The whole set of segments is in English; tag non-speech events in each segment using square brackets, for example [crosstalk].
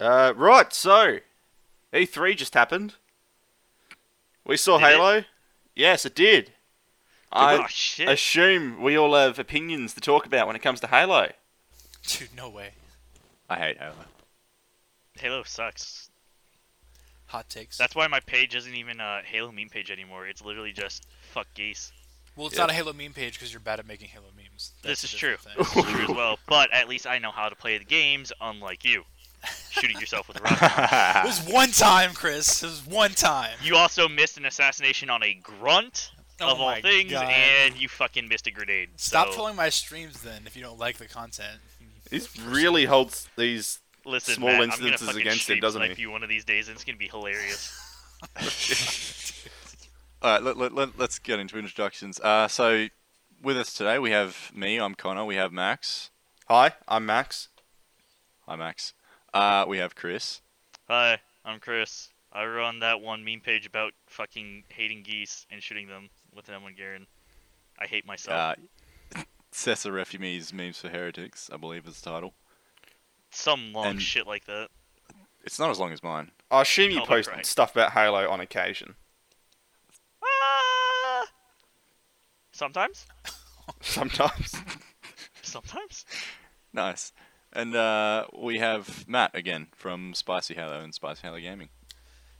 Uh, right, so E3 just happened. We saw Did it? Halo. Yes, it did. I oh shit! assume we all have opinions to talk about when it comes to Halo. Dude, no way. I hate Halo. Halo sucks. Hot takes. That's why my page isn't even a Halo meme page anymore. It's literally just fuck geese. well, it's Yeah. not a Halo meme page because you're bad at making Halo memes. This is true. different This is true as well. But at least I know how to play the games, unlike you, shooting yourself with a rocket. [laughs] it was one time, Chris. It was one time. You also missed an assassination on a grunt Oh of all things, God. and you fucking missed a grenade. Stop so, following my streams then if you don't like the content. This really holds these. Listen, small Matt, incidences I'm gonna fucking against him, stream doesn't snipe he? you one of these days, and it's gonna be hilarious. [laughs] [laughs] All right, let, let, let, let's get into introductions. Uh, so, with us today, we have me, I'm Connor, we have Max. Hi, I'm Max. Hi, Max. Uh, we have Chris. Hi, I'm Chris. I run that one meme page about fucking hating geese and shooting them with an M1 Garand. I hate myself. Uh, [laughs] Cessa Refugees Memes for Heretics, I believe is the title. Some long and- shit like that. It's not as long as mine. I assume you Oh, post right. stuff about Halo on occasion. Ah! Sometimes. [laughs] Sometimes. Sometimes. [laughs] Nice. And uh, we have Matt again from Spicy Halo and Spicy Halo Gaming.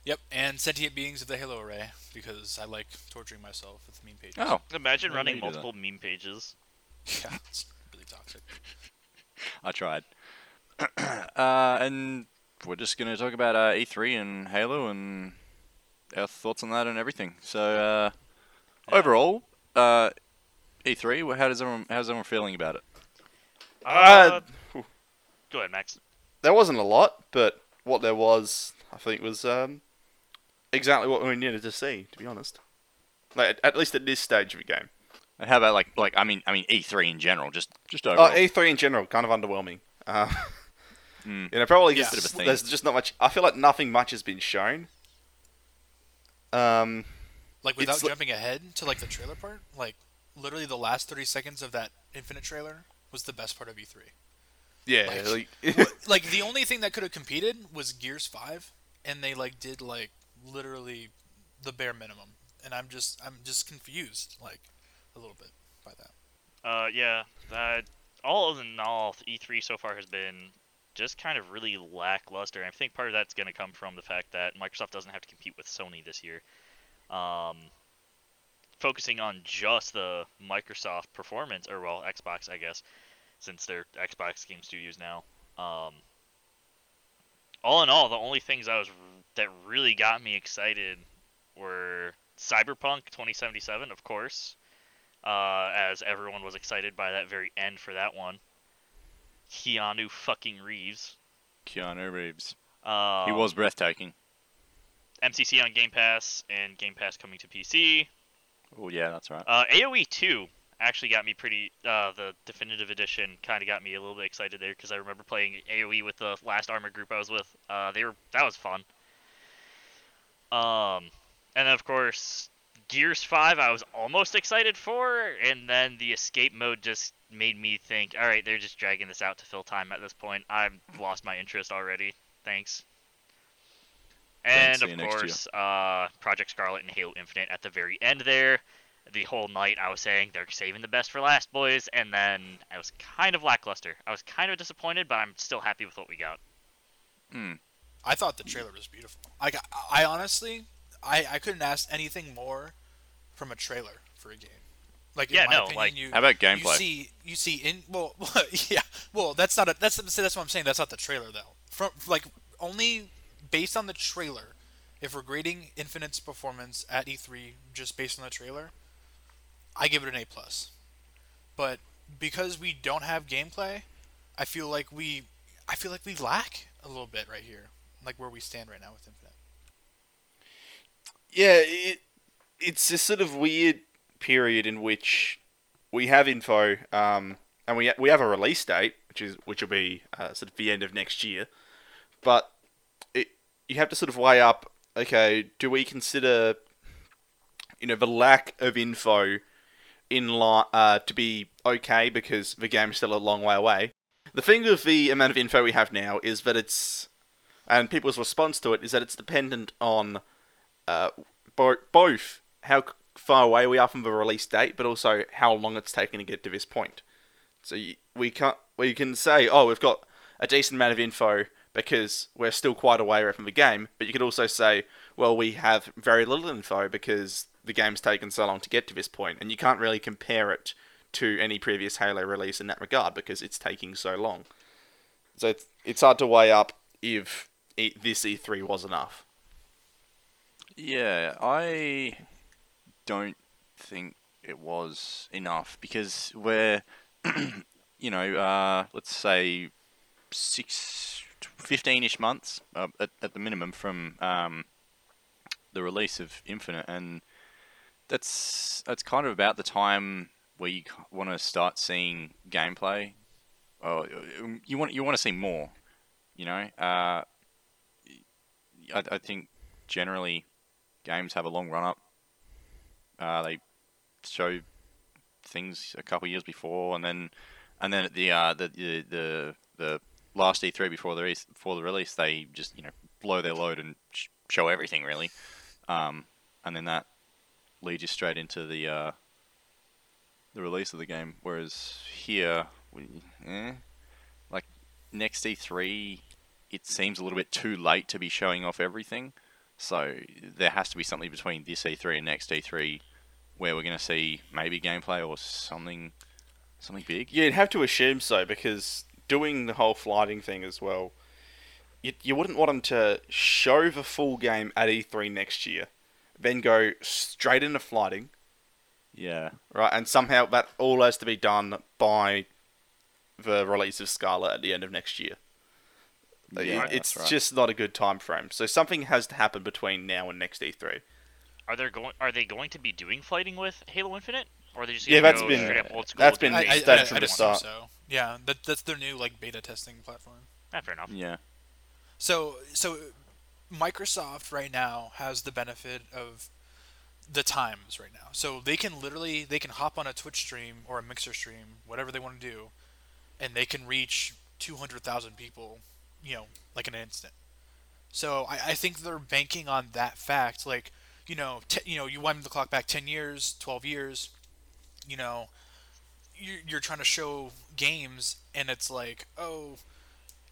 Yep, and sentient beings of the Halo array because I like torturing myself with meme pages. Oh, Imagine running know you did that. multiple meme pages. yeah, [laughs] it's really toxic. [laughs] I tried. [clears throat] uh, and we're just going to talk about uh, E3 and Halo and our thoughts on that and everything. So, uh, overall, uh, E3, how does everyone, how's everyone feeling about it? Go ahead, Max. there wasn't a lot, but what there was, I think, was um, exactly what we needed to see. To be honest, like at, at least at this stage of the game. And how about like like I mean I mean E3 in general, just just overall. Oh. E3 in general, kind of underwhelming. Uh, [laughs] Mm. You know, probably Yeah. just Bit of a theme. there's just not much. I feel like nothing much has been shown. Um, Like without It's li- jumping ahead to like the trailer part, like literally the last 30 seconds of that Infinite trailer was the best part of E3. Yeah, Like- like, [laughs] like the only thing that could have competed was Gears 5 and they like did like literally the bare minimum. And I'm just I'm just confused like a little bit by that. Uh, yeah. Uh, all in all, E3 so far has been just kind of really lackluster. I think part of that's going to come from the fact that Microsoft doesn't have to compete with Sony this year. Um, focusing on just the Microsoft performance, or well, Xbox, I guess, since they're Xbox Game Studios now. Um, all in all, the only things I was that really got me excited were Cyberpunk 2077, of course, uh, as everyone was excited by that very end for that one. Keanu fucking Reeves. Keanu Reeves. Um, he was breathtaking. MCC on Game Pass and Game Pass coming to PC. Oh yeah, that's right. Uh, AOE 2 actually got me pretty. Uh, the definitive edition kind of got me a little bit excited there because I remember playing AOE with the last armor group I was with. Uh, they were that was fun. Um, and then of course Gears 5 I was almost excited for, and then the escape mode just made me think, all right, they're just dragging this out to fill time at this point. I've lost my interest already. Thanks. And of you next year. course, uh, Project Scarlet and Halo Infinite at the very end there. The whole night I was saying they're saving the best for last, boys, and then I was kind of lackluster. I was kind of disappointed, but I'm still happy with what we got. Hmm. I thought the trailer was beautiful. Like I, I honestly, I, I couldn't ask anything more from a trailer for a game. Like in Yeah, my no, opinion, like- you, How about gameplay? you gameplay? see you see in well [laughs] yeah well that's not a that's that's what I'm saying that's not the trailer though from like only based on the trailer if we're grading Infinite's performance at E3 just based on the trailer I give it an A plus but because we don't have gameplay I feel like we I feel like we lack a little bit right here like where we stand right now with Infinite yeah, it, it's a sort of weird period in which we have info, um, and we we have a release date, which is which will be uh, sort of the end of next year, but it you have to sort of weigh up. Okay, do we consider, you know, the lack of info in line uh, to be okay because the game's still a long way away? The thing with the amount of info we have now is that it's And people's response to it is that it's dependent on uh, bo- both how far away we are from the release date, but also how long it's taken to get to this point. So you, we can't we can say, oh, we've got a decent amount of info because we're still quite a way from the game, but you could also say, well, we have very little info because the game's taken so long to get to this point, and you can't really compare it to any previous Halo release in that regard because it's taking so long. So it's, it's hard to weigh up if e- this E3 was enough. Yeah, I don't think it was enough because we're, [clears throat] you know, uh, let's say six, 15-ish months uh, at, at the minimum from um, the release of Infinite, and that's that's kind of about the time where you want to start seeing gameplay. Oh, you want you want to see more, you know. Uh, I, I think generally games have a long run up. Uh, they show things a couple years before, and then and then at the uh, the, the the the last E3 before the re- before the release, they just you know blow their load and sh- show everything really, um, and then that leads you straight into the uh, the release of the game. Whereas here, we, eh, like next E3, it seems a little bit too late to be showing off everything. So there has to be something between this E3 and next E3 where we're going to see maybe gameplay or something something big. You'd have to assume so because doing the whole flighting thing as well, you, you wouldn't want them to show the full game at E3 next year, then go straight into flighting, Yeah. right? And somehow that all has to be done by the release of Scarlet at the end of next year. Yeah, it- it's right. just not a good time frame. So something has to happen between now and next E E3. Are they going? Are they going to be doing flighting with Halo Infinite, or are they just Yeah, gonna that's go been- straight up old that's been I, I, stated I, from I'd the start. so. Yeah, that, that's their new like beta testing platform. Ah, fair enough. Yeah. So so Microsoft right now has the benefit of the times right now. So they can literally they can hop on a Twitch stream or a Mixer stream, whatever they want to do, and they can reach 200,000 people, you know, like in an instant. So I, I think they're banking on that fact. Like, you know, t- you know, you wind the clock back 10 years, 12 years, you know, you're, you're trying to show games, and it's like, oh,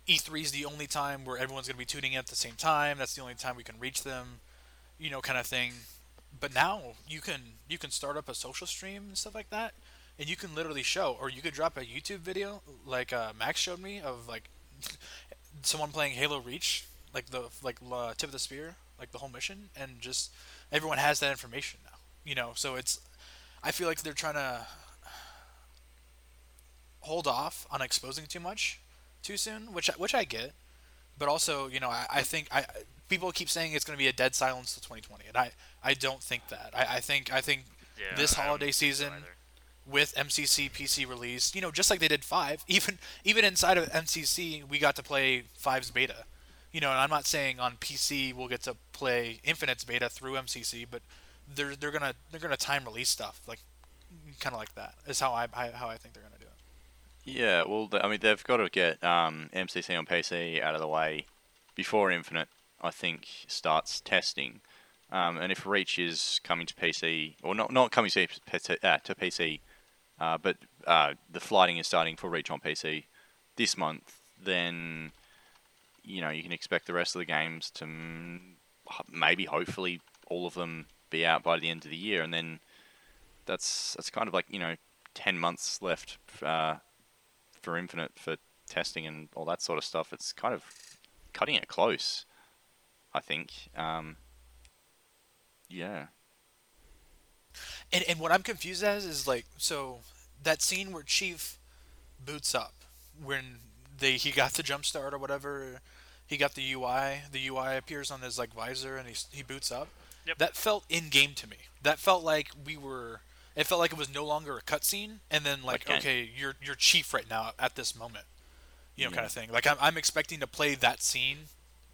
E3 is the only time where everyone's going to be tuning in at the same time. That's the only time we can reach them, you know, kind of thing. But now you can you can start up a social stream and stuff like that, and you can literally show, or you could drop a YouTube video like uh, Max showed me of like [laughs] someone playing Halo Reach, like the like tip of the spear, like the whole mission, and just everyone has that information now. You know, so it's I feel like they're trying to hold off on exposing too much too soon, which I, which I get, but also you know I, I think I people keep saying it's going to be a dead silence till 2020, and I I don't think that. I, I think I think Yeah, this holiday season with MCC PC release, you know, just like they did five, [laughs] even even inside of MCC, we got to play five's beta. You know, and I'm not saying on PC we'll get to play Infinite's beta through MCC, but they're they're gonna they're gonna time release stuff like kind of like that is how I, I how I think they're gonna. Yeah, well, I mean, they've got to get um, MCC on PC out of the way before Infinite, I think, starts testing. Um, and if Reach is coming to PC, or not, not coming to PC, uh, to PC uh, but uh, the flighting is starting for Reach on PC this month, then you know you can expect the rest of the games to maybe, hopefully, all of them be out by the end of the year, and then that's that's kind of like you know ten months left uh, for Infinite for testing and all that sort of stuff. It's kind of cutting it close, I think. Um, yeah. And and what I'm confused as is like so that scene where Chief boots up when they he got the jump start or whatever, he got the UI. The UI appears on his like visor and he he boots up. Yep. That felt in game to me. That felt like we were. It felt like it was no longer a cutscene, and then like, Okay. okay, you're you're Chief right now at this moment, you know, Yeah. kind of thing. Like I'm I'm expecting to play that scene,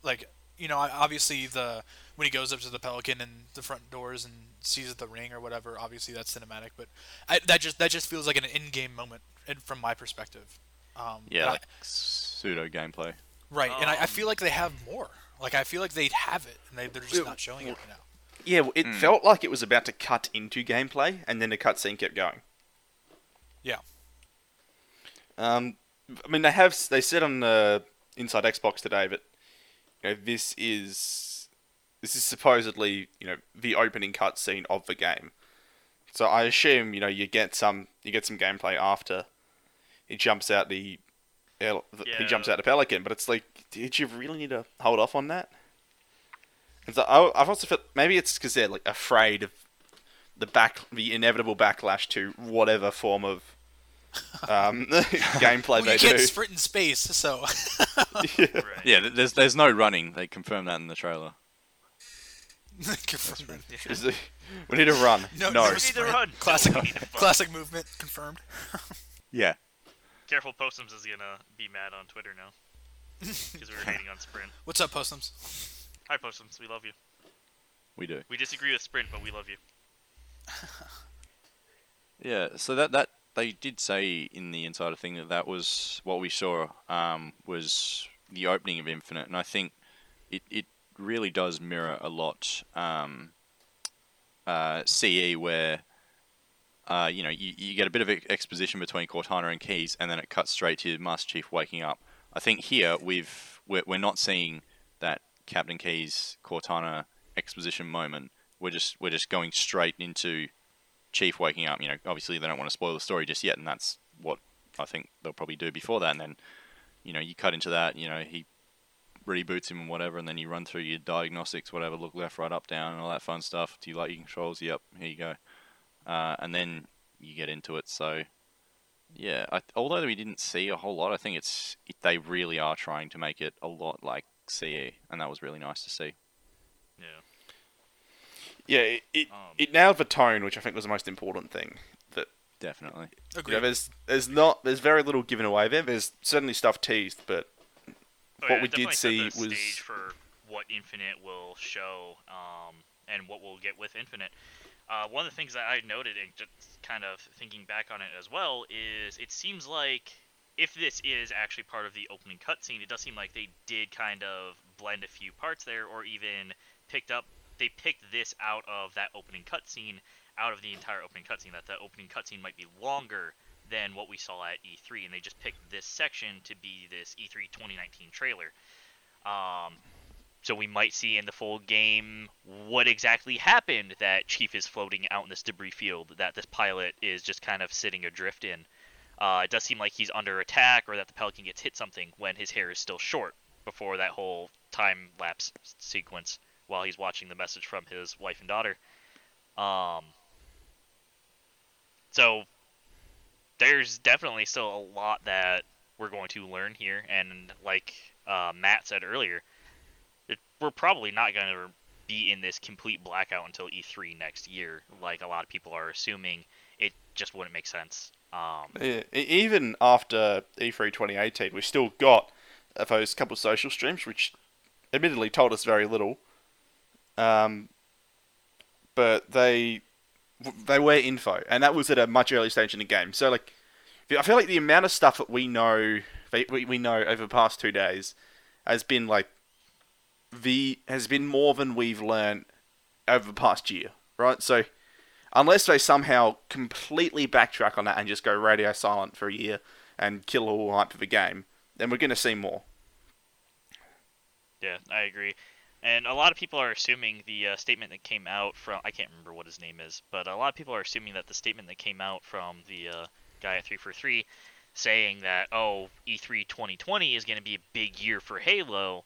like you know, obviously the when he goes up to the Pelican and the front doors and sees the ring or whatever. Obviously that's cinematic, but I, that just that just feels like an in-game moment and from my perspective. Um, Yeah, and I- pseudo gameplay. right, and I, I Um, feel like they have more. Like I feel like they'd have it, and they, they're just Yeah, not showing it right now. Yeah, it felt like it was about to cut into gameplay, and then the cutscene kept going. Yeah. Um, I mean, they have they said on the Inside Xbox today that you know this is this is supposedly you know the opening cutscene of the game. So I assume you know you get some you get some gameplay after he jumps out the, the- he jumps out the pelican, but it's like, did you really need to hold off on that? And so I, I've also felt maybe it's because they're like afraid of the back the inevitable backlash to whatever form of um, [laughs] gameplay Well, they you can't do. sprint in space, so Right. [laughs] [laughs] Yeah, there's there's no running. They confirmed that in the trailer. confirmed. Is the- we need to run. No, No. no We need to sprint. run. Classic, No, we need to run. classic movement confirmed. Yeah. Careful, Postums is gonna be mad on Twitter now because we were hating on Sprint. What's up, Postums? Hi, Postums, we love you. We do. We disagree with Sprint, but we love you. [laughs] Yeah, so that that they did say in the insider thing that that was what we saw um, was the opening of Infinite, and I think it it really does mirror a lot um, uh, CE where. Uh, you know, you, you get a bit of ex- exposition between Cortana and Keyes, and then it cuts straight to Master Chief waking up. I think here we've we're, we're not seeing that Captain Keyes Cortana exposition moment. We're just we're just going straight into Chief waking up. You know, obviously they don't want to spoil the story just yet, and that's what I think they'll probably do before that. And then, you know, you cut into that. You know, he reboots him and whatever, and then you run through your diagnostics, whatever, look left, right, up, down, and all that fun stuff. Do you like your controls? Yep, here you go. Uh, and then you get into it. So, yeah, I, although we didn't see a whole lot, I think it's it, they really are trying to make it a lot like CE, and that was really nice to see. Yeah. Yeah, it it, Um, it nailed the tone, which I think was the most important thing. That Definitely. you know, there's there's not there's very little given away there. There's certainly stuff teased, but Oh, What yeah, we did see the was- stage for what Infinite will show, um, and what we'll get with Infinite. Uh, one of the things that I noted, and just kind of thinking back on it as well, is it seems like if this is actually part of the opening cutscene, it does seem like they did kind of blend a few parts there, or even picked up. They picked this out of that opening cutscene, out of the entire opening cutscene. That the opening cutscene might be longer than what we saw at E3, and they just picked this section to be this E E3 2019 trailer. Um, so we might see in the full game what exactly happened that Chief is floating out in this debris field that this pilot is just kind of sitting adrift in. Uh, it does seem like he's under attack or that the Pelican gets hit something when his hair is still short before that whole time lapse sequence while he's watching the message from his wife and daughter. Um, so there's definitely still a lot that we're going to learn here, and like uh, Matt said earlier, it, we're probably not going to be in this complete blackout until E3 next year, like a lot of people are assuming. It just wouldn't make sense. Um, e- even after E3 2018, we still got those couple social streams, which admittedly told us very little. Um, but they they were info, and that was at a much earlier stage in the game. So like, I feel like the amount of stuff that we know we we know over the past two days has been like the has been more than we've learned over the past year, right? So unless they somehow completely backtrack on that and just go radio silent for a year and kill all hype for the game, then we're going to see more. Yeah, I agree. And a lot of people are assuming the uh, statement that came out from I can't remember what his name is, but a lot of people are assuming that the statement that came out from the uh, guy at 343 saying that oh E3 2020 is going to be a big year for Halo.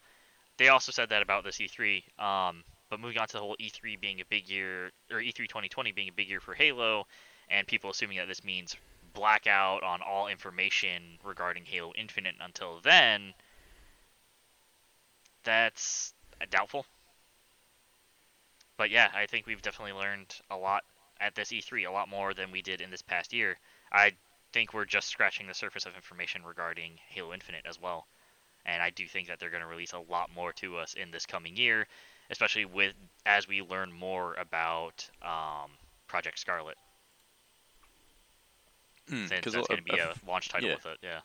They also said that about this E3. Um, but moving on to the whole E3 being a big year or E3 2020 being a big year for Halo, and people assuming that this means blackout on all information regarding Halo Infinite until then. That's doubtful. But yeah, I think we've definitely learned a lot at this E3, a lot more than we did in this past year. I think we're just scratching the surface of information regarding Halo Infinite as well. And I do think that they're going to release a lot more to us in this coming year, especially with as we learn more about um, Project Scarlet, since Because that's going to be a launch title yeah. with it. Yeah.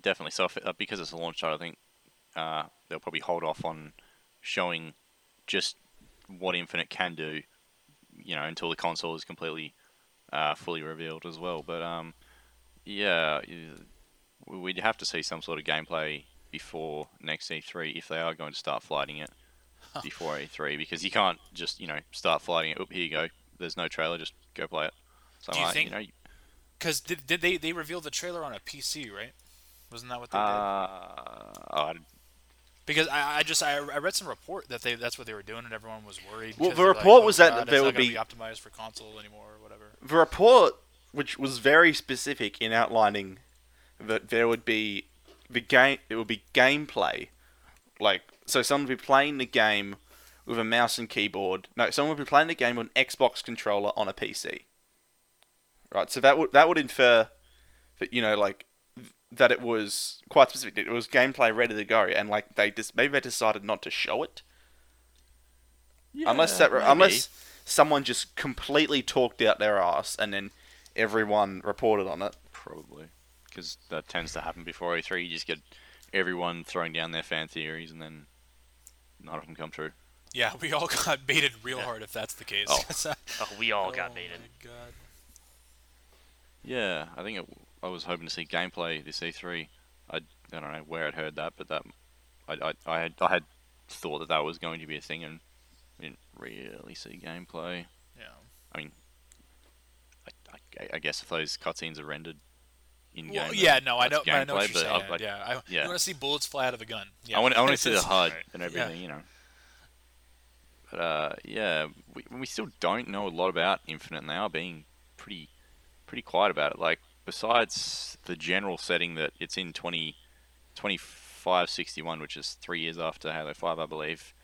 definitely. So if, uh, because it's a launch title, I think uh, they'll probably hold off on showing just what Infinite can do, you know, until the console is completely uh, fully revealed as well. But um, yeah, we'd have to see some sort of gameplay before next E3 if they are going to start flighting it [laughs] before E3 because you can't just you know start flighting it. Oop, here you go. There's no trailer. Just go play it. So Do you like, think- you know, Because did, did they they revealed the trailer on a PC, right? Wasn't that what they uh, did? oh, Because I, I just I, I read some report that they that's what they were doing and everyone was worried. Well, 'cause the they're like, report "Oh was my that God, there would gonna be- optimized for console anymore or whatever. The report, which was very specific in outlining that there would be the game, it would be gameplay, like so someone would be playing the game with a mouse and keyboard. No, someone would be playing the game with an Xbox controller on a PC. Right, so that would that would infer that you know like that it was quite specific. It was gameplay ready to go, and like they just maybe they decided not to show it unless that, maybe. unless someone just completely talked out their ass and then everyone reported on it. Probably. Because that tends to happen before E3. You just get everyone throwing down their fan theories and then none of them come true. Yeah, we all got baited real Yeah. hard if that's the case. Oh. [laughs] 'Cause I- Oh, we all oh got baited. my God. Yeah, I think it, I was hoping to see gameplay this E3. I, I don't know where I'd heard that, but that I, I, I, had, I had thought that that was going to be a thing and we didn't really see gameplay. Yeah. I mean, I, I, I guess if those cutscenes are rendered in game, Well, yeah, no, I know, that's I know what you're saying. like, yeah, I, yeah. you want to see bullets fly out of a gun. Yeah. I want, I want to see the HUD Right. and everything, you know. But uh, yeah, we, we still don't know a lot about Infinite, and they are being pretty pretty quiet about it. Like besides the general setting that it's in 20, 2561, which is three years after Halo 5, I believe.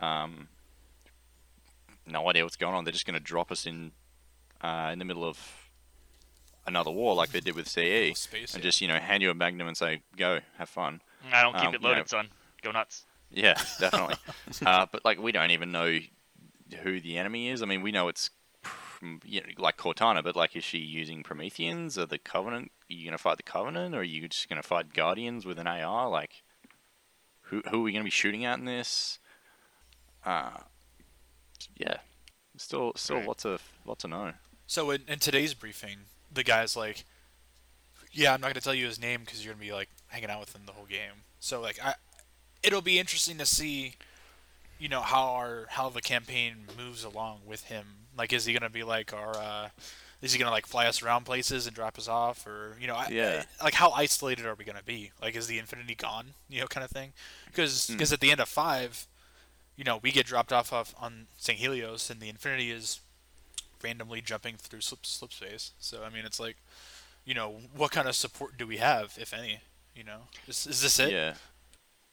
Um, no idea what's going on. They're just going to drop us in uh, in the middle of another war, like they did with CE, Space, and just you know hand you a magnum and say, "Go, have fun." I don't keep Um, it you loaded, know- son. Go nuts. Yeah, [laughs] definitely. uh, but like, we don't even know who the enemy is. I mean, we know it's you know, like Cortana, but like, is she using Prometheans or the Covenant? Are you gonna fight the Covenant, or are you just gonna fight Guardians with an AR? Like, who who are we gonna be shooting at in this? Uh, yeah, still still Right. lots of lots to know. So in, in today's briefing, the guy's like, "Yeah, I'm not gonna tell you his name because you're gonna be like hanging out with him the whole game." So like, I, it'll be interesting to see, you know, how our how the campaign moves along with him. Like, is he gonna be like our, uh, is he gonna like fly us around places and drop us off, or you know, I, Yeah. I- like how isolated are we gonna be? Like, is the Infinity gone? You know, kind of thing. Because Hmm. at the end of five, you know, we get dropped off, off on Sanghelios, and the Infinity is randomly jumping through slip, slip space. So I mean, it's like, you know, what kind of support do we have, if any? You know, is, is this it? Yeah,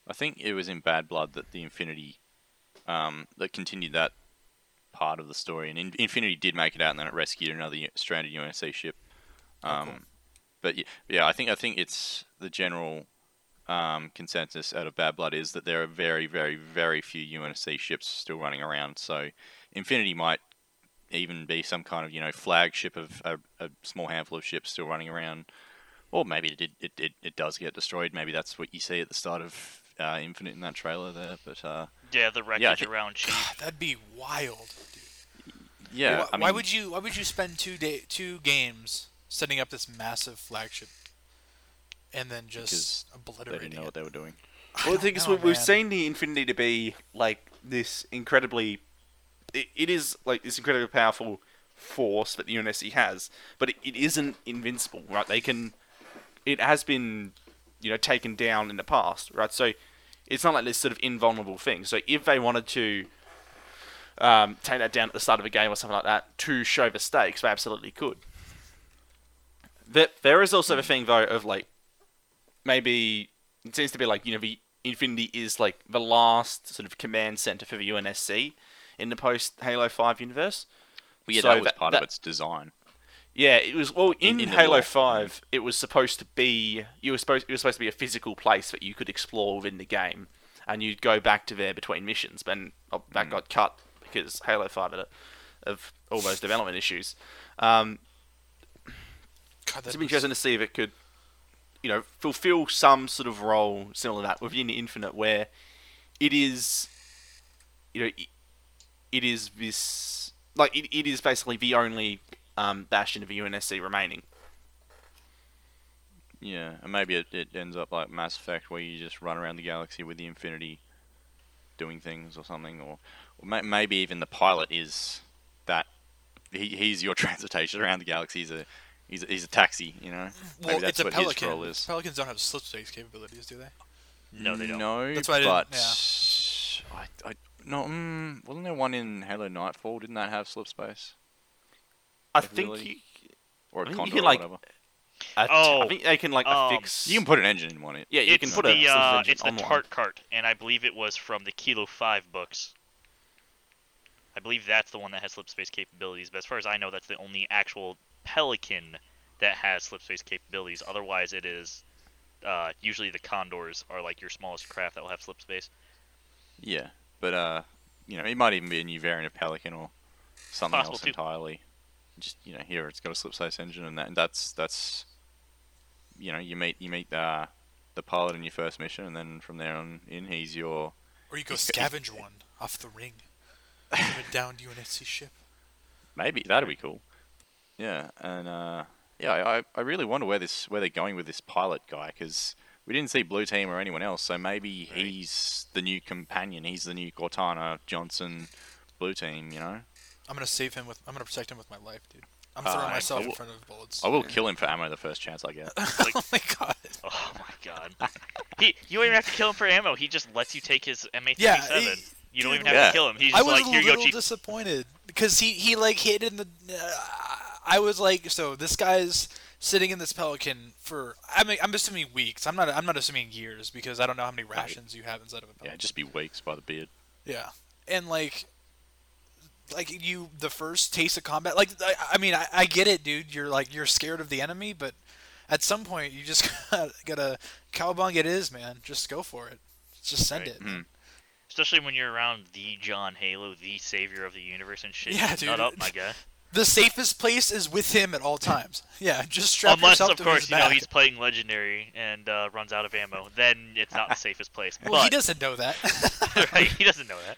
I think it was in Bad Blood that the Infinity, um, that continued that part of the story, and in- Infinity did make it out, and then it rescued another U- stranded UNSC ship. Um, cool. But yeah, yeah, I think I think it's the general um, consensus out of Bad Blood is that there are very, very, very few UNSC ships still running around. So Infinity might even be some kind of you know flagship of a, a small handful of ships still running around, or maybe it, did, it, it it does get destroyed. Maybe that's what you see at the start of uh, Infinite in that trailer there. But uh, Yeah, the wreckage think- around Chief. God, that'd be wild. yeah, why, I mean, why would you? Why would you spend two day two games setting up this massive flagship, and then just they obliterating didn't know it? what they were doing. I Well, the don't thing is, know, we, we've man. seen the Infinity to be like this incredibly. It, it is like this incredibly powerful force that the UNSC has, but it, it isn't invincible, right? They can. It has been, you know, taken down in the past, right? So it's not like this sort of invulnerable thing. So if they wanted to um, take that down at the start of a game or something like that to show the stakes, they absolutely could. There, there is also the thing though of like maybe it seems to be like you know the Infinity is like the last sort of command center for the UNSC in the post Halo Five universe. But yeah, So that was that- part that- of its design. Yeah, it was well in, In- in Halo lore. Five. It was supposed to be you were supposed it was supposed to be a physical place that you could explore within the game, and you'd go back to there between missions. But oh, that Mm. got cut because Halo Five had a, of all those development issues. Um, God, it's that'd be be interesting to see if it could, you know, fulfill some sort of role similar to that within Infinite, where it is you know, it, it is this like it, it is basically the only um, bastion of the UNSC remaining. Yeah, and maybe it, it ends up like Mass Effect, where you just run around the galaxy with the Infinity, doing things or something, or, or may, maybe even the pilot is that he, he's your [laughs] transportation around the galaxy. He's a he's a, he's a taxi, you know. Well, maybe that's it's a what pelican. his role is. Pelicans don't have slip space capabilities, do they? No, they don't. No, That's why I didn't- but I, I no, mm, wasn't there one in Halo Nightfall? Didn't that have slip space I Like, think really? you, or I a think you Condor can, or like, whatever? att- Oh, I think they can like um, affix. You can put an engine in one. It. yeah, you can put a the sort of uh, engine it's the on. Tart cart, and I believe it was from the Kilo Five books. I believe that's the one that has slip space capabilities. But as far as I know, that's the only actual Pelican that has slip space capabilities. Otherwise, it is uh, usually the Condors are like your smallest craft that will have slip space. Yeah, but uh, you know, it might even be a new variant of Pelican or something Possible else too. entirely. Just you know, here it's got a slip space engine, and that and that's that's you know, you meet you meet uh, the pilot in your first mission, and then from there on in, he's your Or you go He's- scavenge one off the ring. Bring it down to UNSC ship. [laughs] maybe that'd be cool. Yeah, and uh, yeah, I I really wonder where this where they're going with this pilot guy because. We didn't see Blue Team or anyone else, so maybe Right. he's the new companion. He's the new Cortana, Johnson, Blue Team. You know, I'm gonna save him with. I'm gonna protect him with my life, dude. I'm Uh, throwing I- myself I in front of the bullets. I will kill him for ammo the first chance I get. [laughs] oh my god. [laughs] Oh my god. [laughs] he you don't even have to kill him for ammo. He just lets you take his MA37. Yeah, he- you don't dude, even have Yeah. to kill him. He's I just was like, a here you go, little disappointed because he he like hit in the. Uh, I was like, so this guy's sitting in this pelican for. I mean, I'm assuming weeks. I'm not. I'm not assuming years because I don't know how many rations you have inside of a Pelican. Yeah, just be weeks by the beard. Yeah, and like, like you, the first taste of combat. Like, I, I mean, I, I get it, dude. You're like you're scared of the enemy, but at some point you just [laughs] gotta, gotta cowabunga it is, man. Just go for it. Just send Right. it. Mm. Especially when you're around the John Halo, the savior of the universe and shit. Yeah, Nut dude. up, my guy. [laughs] The safest place is with him at all times. Yeah, just strap Unless, yourself of to course, his you know he's playing legendary and uh, runs out of ammo. Then it's not the [laughs] safest place. Well, he doesn't know that. [laughs] [laughs] right? He doesn't know that.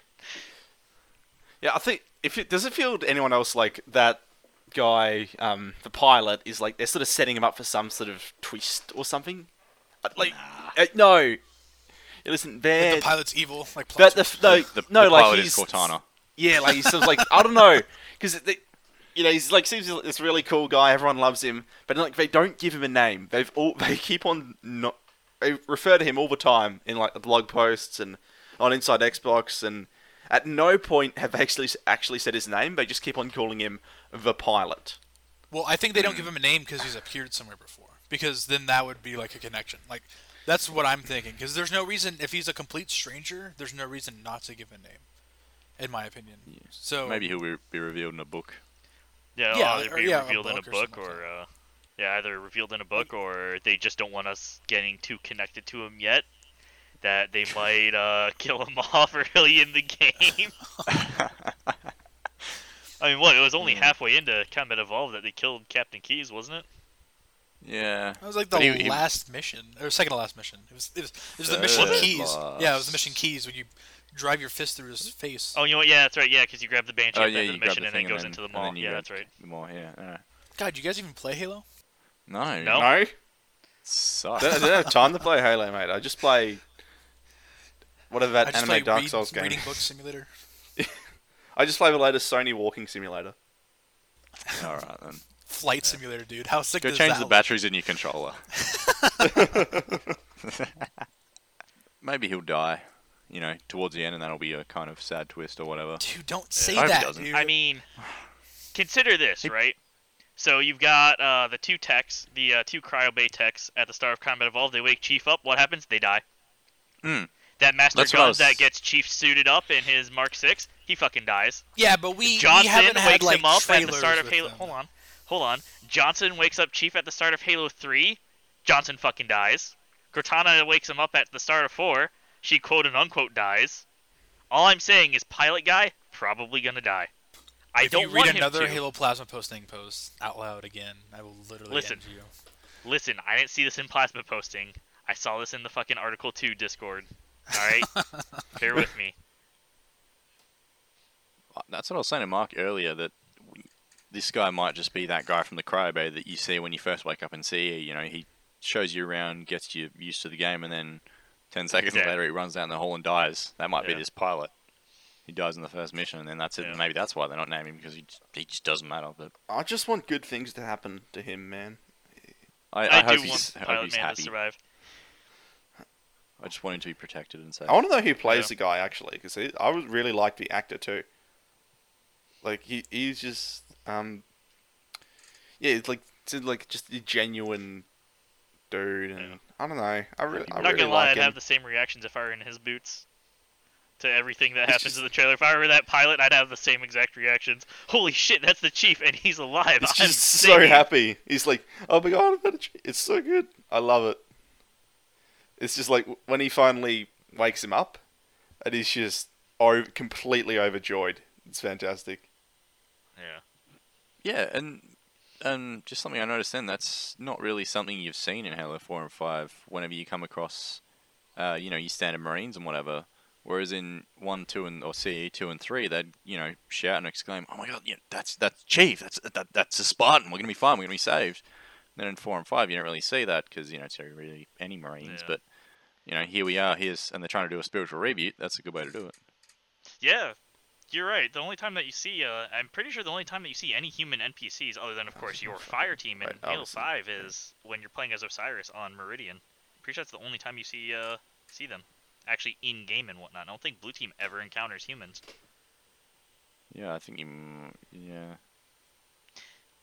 Yeah, I think if it does it feel to anyone else like that guy, um, the pilot, is like they're sort of setting him up for some sort of twist or something. Uh, Like, uh, no. Yeah, listen, they're the pilot's evil, like but plot the, no, The, no, the like pilot he's is Cortana. Yeah, like he's sort of like I don't know, because you know he's like seems like this really cool guy. Everyone loves him, but like they don't give him a name. They've all [laughs] they keep on not they refer to him all the time in like the blog posts and on Inside Xbox, and at no point have they actually actually said his name. They just keep on calling him the pilot. Well, I think they don't [clears throat] give him a name because he's appeared somewhere before. Because then that would be like a connection. Like that's what I'm thinking. Because there's no reason if he's a complete stranger, there's no reason not to give a name, in my opinion. So Maybe he'll be, be revealed in a book. Yeah, Yeah, either or- be yeah, a revealed in a book or book something like or, uh, yeah, either revealed in a book or they just don't want us getting too connected to him yet. That they [laughs] might uh, [laughs] kill him off [laughs] early in the game. I mean, what? It was only Hmm. halfway into Combat Evolved that they killed Captain Keyes, wasn't it? Yeah. that was like the But he- he- last mission or second to last mission. It was it was, it was the uh, mission Was it? Keyes. Yeah, it was the mission Keyes when you drive your fist through his face. Oh, you know what? Yeah, that's right. Yeah, because you grab the Banshee Oh at the yeah, end you of the grab mission the and then thing it goes and into the then, mall. and then you Yeah, grab that's right. The mall, yeah. yeah. God, you guys even play Halo? No. No. No, I Sucks. don't, I don't have time to play Halo, mate. I just play whatever that I just anime play Dark read, Souls game. reading book simulator. [laughs] I just play the latest Sony walking simulator. All right then. Flight simulator, dude. How sick Go does change that the look? batteries in your controller. [laughs] [laughs] Maybe he'll die, you know, towards the end, and that'll be a kind of sad twist or whatever. Dude, don't say I hope he that, doesn't. dude. I mean, consider this, right? So you've got uh, the two techs, the uh, two cryo bay techs at the start of Combat Evolved. They wake Chief up. What happens? They die. Hmm. That Master That's what I Gun was- that gets Chief suited up in his Mark Six, he fucking dies. yeah, but we, we Johnson haven't had wakes like him up at the trailers start of with Halo. them. Hold on, hold on. Johnson wakes up Chief at the start of Halo Three. Johnson fucking dies. Cortana wakes him up at the start of Four. She quote and unquote dies. All I'm saying is, Pilot Guy probably gonna die. I if don't you want read him another to. Halo Plasma posting post out loud again, I will literally Listen. end you. Listen, I didn't see this in Plasma posting. I saw this in the fucking Article 2 Discord. Alright? [laughs] Bear with me. that's what I was saying to Mark earlier that w- this guy might just be that guy from the cryo that you see when you first wake up and see You know, he shows you around, gets you used to the game, and then ten seconds Yeah. later he runs down the hall and dies. That might be this pilot. He dies in the first mission, and then that's it. Yeah. Maybe that's why they're not naming him because he just, he just doesn't matter. But I just want good things to happen to him, man. I, I, I, hope do he's, want I hope he's Man happy. to survive. I just want him to be protected and safe. I want to know who plays Yeah. the guy actually, because I would really like the actor too. Like he, he's just, um, yeah, it's like, it's like just a genuine dude, and Yeah. I don't know. I really, I I'm not really gonna lie, like I'd him. have the same reactions if I were in his boots to everything that happens in the trailer. If I were that pilot, I'd have the same exact reactions. Holy shit, that's the chief, and he's alive. He's I'm just so happy. He's like, oh my god, I've had a ch- it's so good. I love it. It's just like when he finally wakes him up, and he's just o- completely overjoyed. It's fantastic. Yeah. Yeah, and and just something I noticed then that's not really something you've seen in Halo Four and Five. Whenever you come across, uh, you know, your standard Marines and whatever. Whereas in one, two, and or CE two and three, they'd you know shout and exclaim, "Oh my god, yeah, that's that's Chief, that's that, that's a Spartan. We're gonna be fine. We're gonna be saved." And then in four and five, you don't really see that because you know it's really any Marines. Yeah. But you know, here we are. Here's and they're trying to do a spiritual reboot. That's a good way to do it. Yeah, you're right. The only time that you see, uh, I'm pretty sure the only time that you see any human NPCs, other than of course your fire team in Right, Halo obviously. Five, is when you're playing as Osiris on Meridian. Pretty sure that's the only time you see uh, see them, actually in game and whatnot. I don't think Blue Team ever encounters humans. Yeah, I think you. m- Yeah.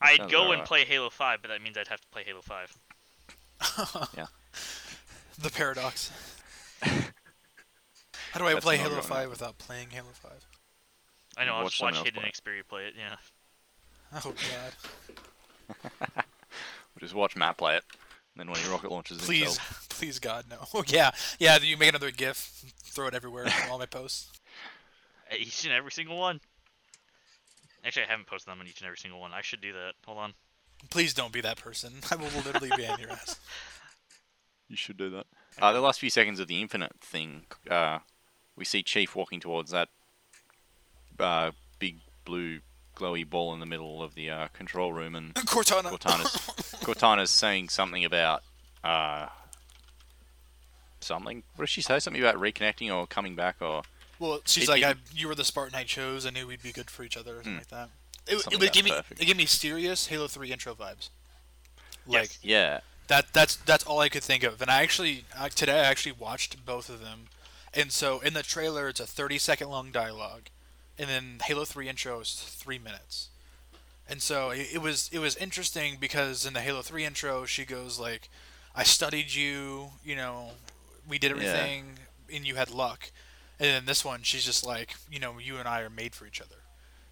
I'd go about and right. play Halo Five, but that means I'd have to play Halo Five. [laughs] yeah. The paradox. [laughs] How do I That's play Halo 5 without playing Halo 5? I know. I'll just someone watch else Hidden play it. Xperia play it. Yeah. [laughs] Oh god. We'll [laughs] just watch Matt play it. And then when he rocket launches Please, himself. [laughs] please God, no. Oh yeah, yeah. Do you make another GIF, throw it everywhere all my posts. Each and every single one. Actually, I haven't posted them on each and every single one. I should do that. Hold on. Please don't be that person. I will literally ban your ass. You should do that. Uh, the last few seconds of the Infinite thing, uh, we see Chief walking towards that uh, big blue glowy ball in the middle of the uh, control room, and Cortana. Cortana's [laughs] Cortana's saying something about uh, something. What did she say? Something about reconnecting or coming back or Well, she's It- like, it- I, "You were the Spartan I chose. I knew we'd be good for each other," or something Hmm. like that. It, it, Something would that's give me perfect. it gave me serious Halo 3 intro vibes. Like Yes. yeah. that. That's that's all I could think of. And I actually I, today I actually watched both of them, and so in the trailer it's a 30 second long dialogue, and then Halo 3 intro is three minutes. And so it, it was it was interesting because in the Halo 3 intro she goes like, "I studied you, you know, we did Yeah. everything, and you had luck." And then this one she's just like, you know, you and I are made for each other.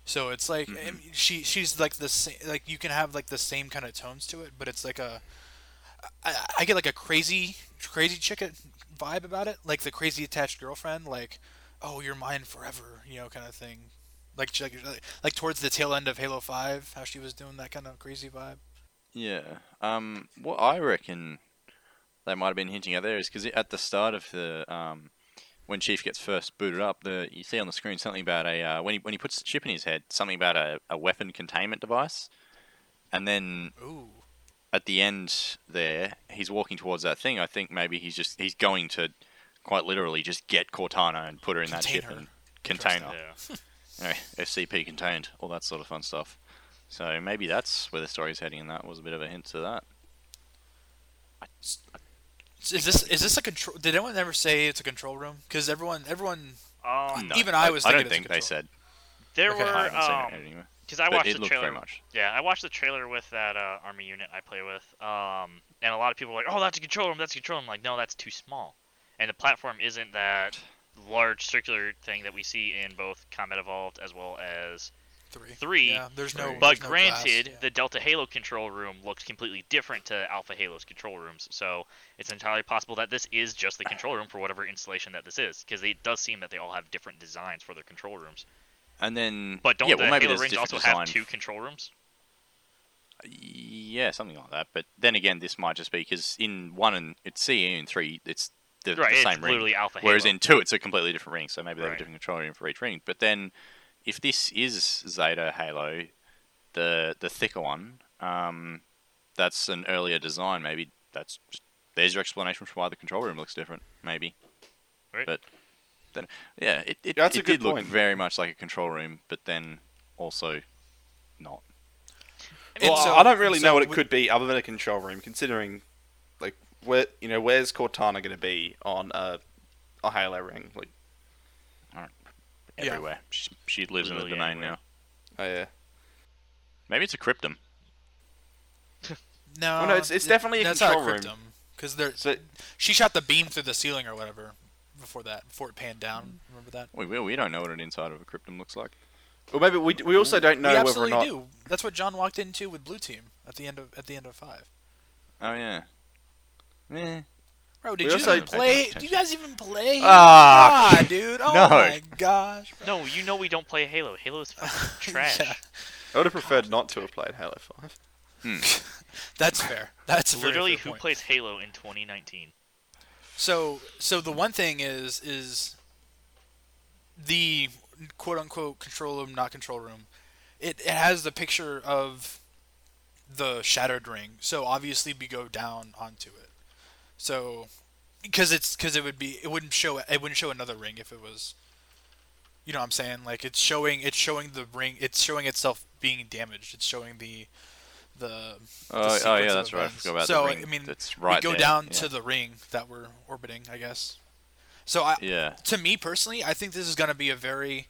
So it's like mm-hmm. mean, she she's like the same like you can have like the same kind of tones to it, but it's like a I, I get like a crazy crazy chick vibe about it, like the crazy attached girlfriend, like oh you're mine forever, you know, kind of thing. Like she- like like towards the tail end of Halo Five, how she was doing that kind of crazy vibe. Yeah. Um, what I reckon they might have been hinting at there is because at the start of the um, when Chief gets first booted up, the you see on the screen something about a uh, when he when he puts the chip in his head, something about a, a weapon containment device, and then Ooh, at the end there, he's walking towards that thing. I think maybe he's just he's going to quite literally just get Cortana and put her in that ship her. and contain her. Yeah. [laughs] You know, FCP contained, all that sort of fun stuff. So maybe that's where the story's heading, and that was a bit of a hint to that. is this is this a control? Did anyone ever say it's a control room? Because everyone everyone Um, No, Even I was I thinking don't it's a think they control. said. there Okay. were I um, anyway. because I watched it the trailer. very much. Yeah, I watched the trailer with that uh, army unit I play with, um, and a lot of people were like, "Oh, that's a control room. That's a control room." I'm like, no, that's too small, and the platform isn't that large circular thing that we see in both Combat Evolved as well as three. Three, Yeah, there's no. But there's no glass, granted, yeah. the Delta Halo control room looks completely different to Alpha Halo's control rooms, so it's entirely possible that this is just the control room for whatever installation that this is, because it does seem that they all have different designs for their control rooms. And then, But don't yeah, the well, maybe Halo rings also design. have two control rooms? Yeah, something like that. But then again, this might just be because in one and it's CE and three, it's the, right, the it's same ring. literally Alpha Whereas Halo. in two, it's a completely different ring. So maybe they have a different control ring for each ring. But then if this is Zeta Halo, the the thicker one, um, that's an earlier design. Maybe that's just, there's your explanation for why the control room looks different. Maybe, Right. but then yeah, it it, That's it good did look very much like a control room, but then also not. Well, so- I don't really so know what it we- could be other than a control room, considering like where you know where's Cortana going to be on a a Halo ring? Like, Yeah. Everywhere. She, she lives in the domain anywhere. now. oh yeah, Maybe it's a cryptum. [laughs] No, Oh, no, it's- it's th- definitely a that's control not a room. cryptum because there so she shot the beam through the ceiling or whatever before that before it panned down. Mm. Remember that? We we, we don't know what an inside of a cryptum looks like. well maybe we we also don't know we whether or absolutely not. do. That's what John walked into with Blue Team at the end of at the end of five. Oh yeah. Eh. Bro, did We you also- even play? Attention. Do you guys even play? Ah, God, [laughs] dude! Oh no. my gosh! No, you know we don't play Halo. Halo is fucking [laughs] trash. Yeah, I would have preferred not to have played Halo Five. [laughs] that's fair. That's Literally, fair who point. plays Halo in 2019? So, so the one thing is, is the quote unquote control room, not control room. It, it has the picture of the shattered ring. So obviously we go down onto it. So, because it's because it would be it wouldn't show it wouldn't show another ring if it was. You know what I'm saying? Like it's showing it's showing the ring it's showing itself being damaged. It's showing the the Oh, the oh, oh yeah, of that's right. I events. forgot about so, the ring. I mean, that's right we go there. down yeah. to the ring that we're orbiting, I guess. So I, Yeah. to me personally, I think this is gonna be a very,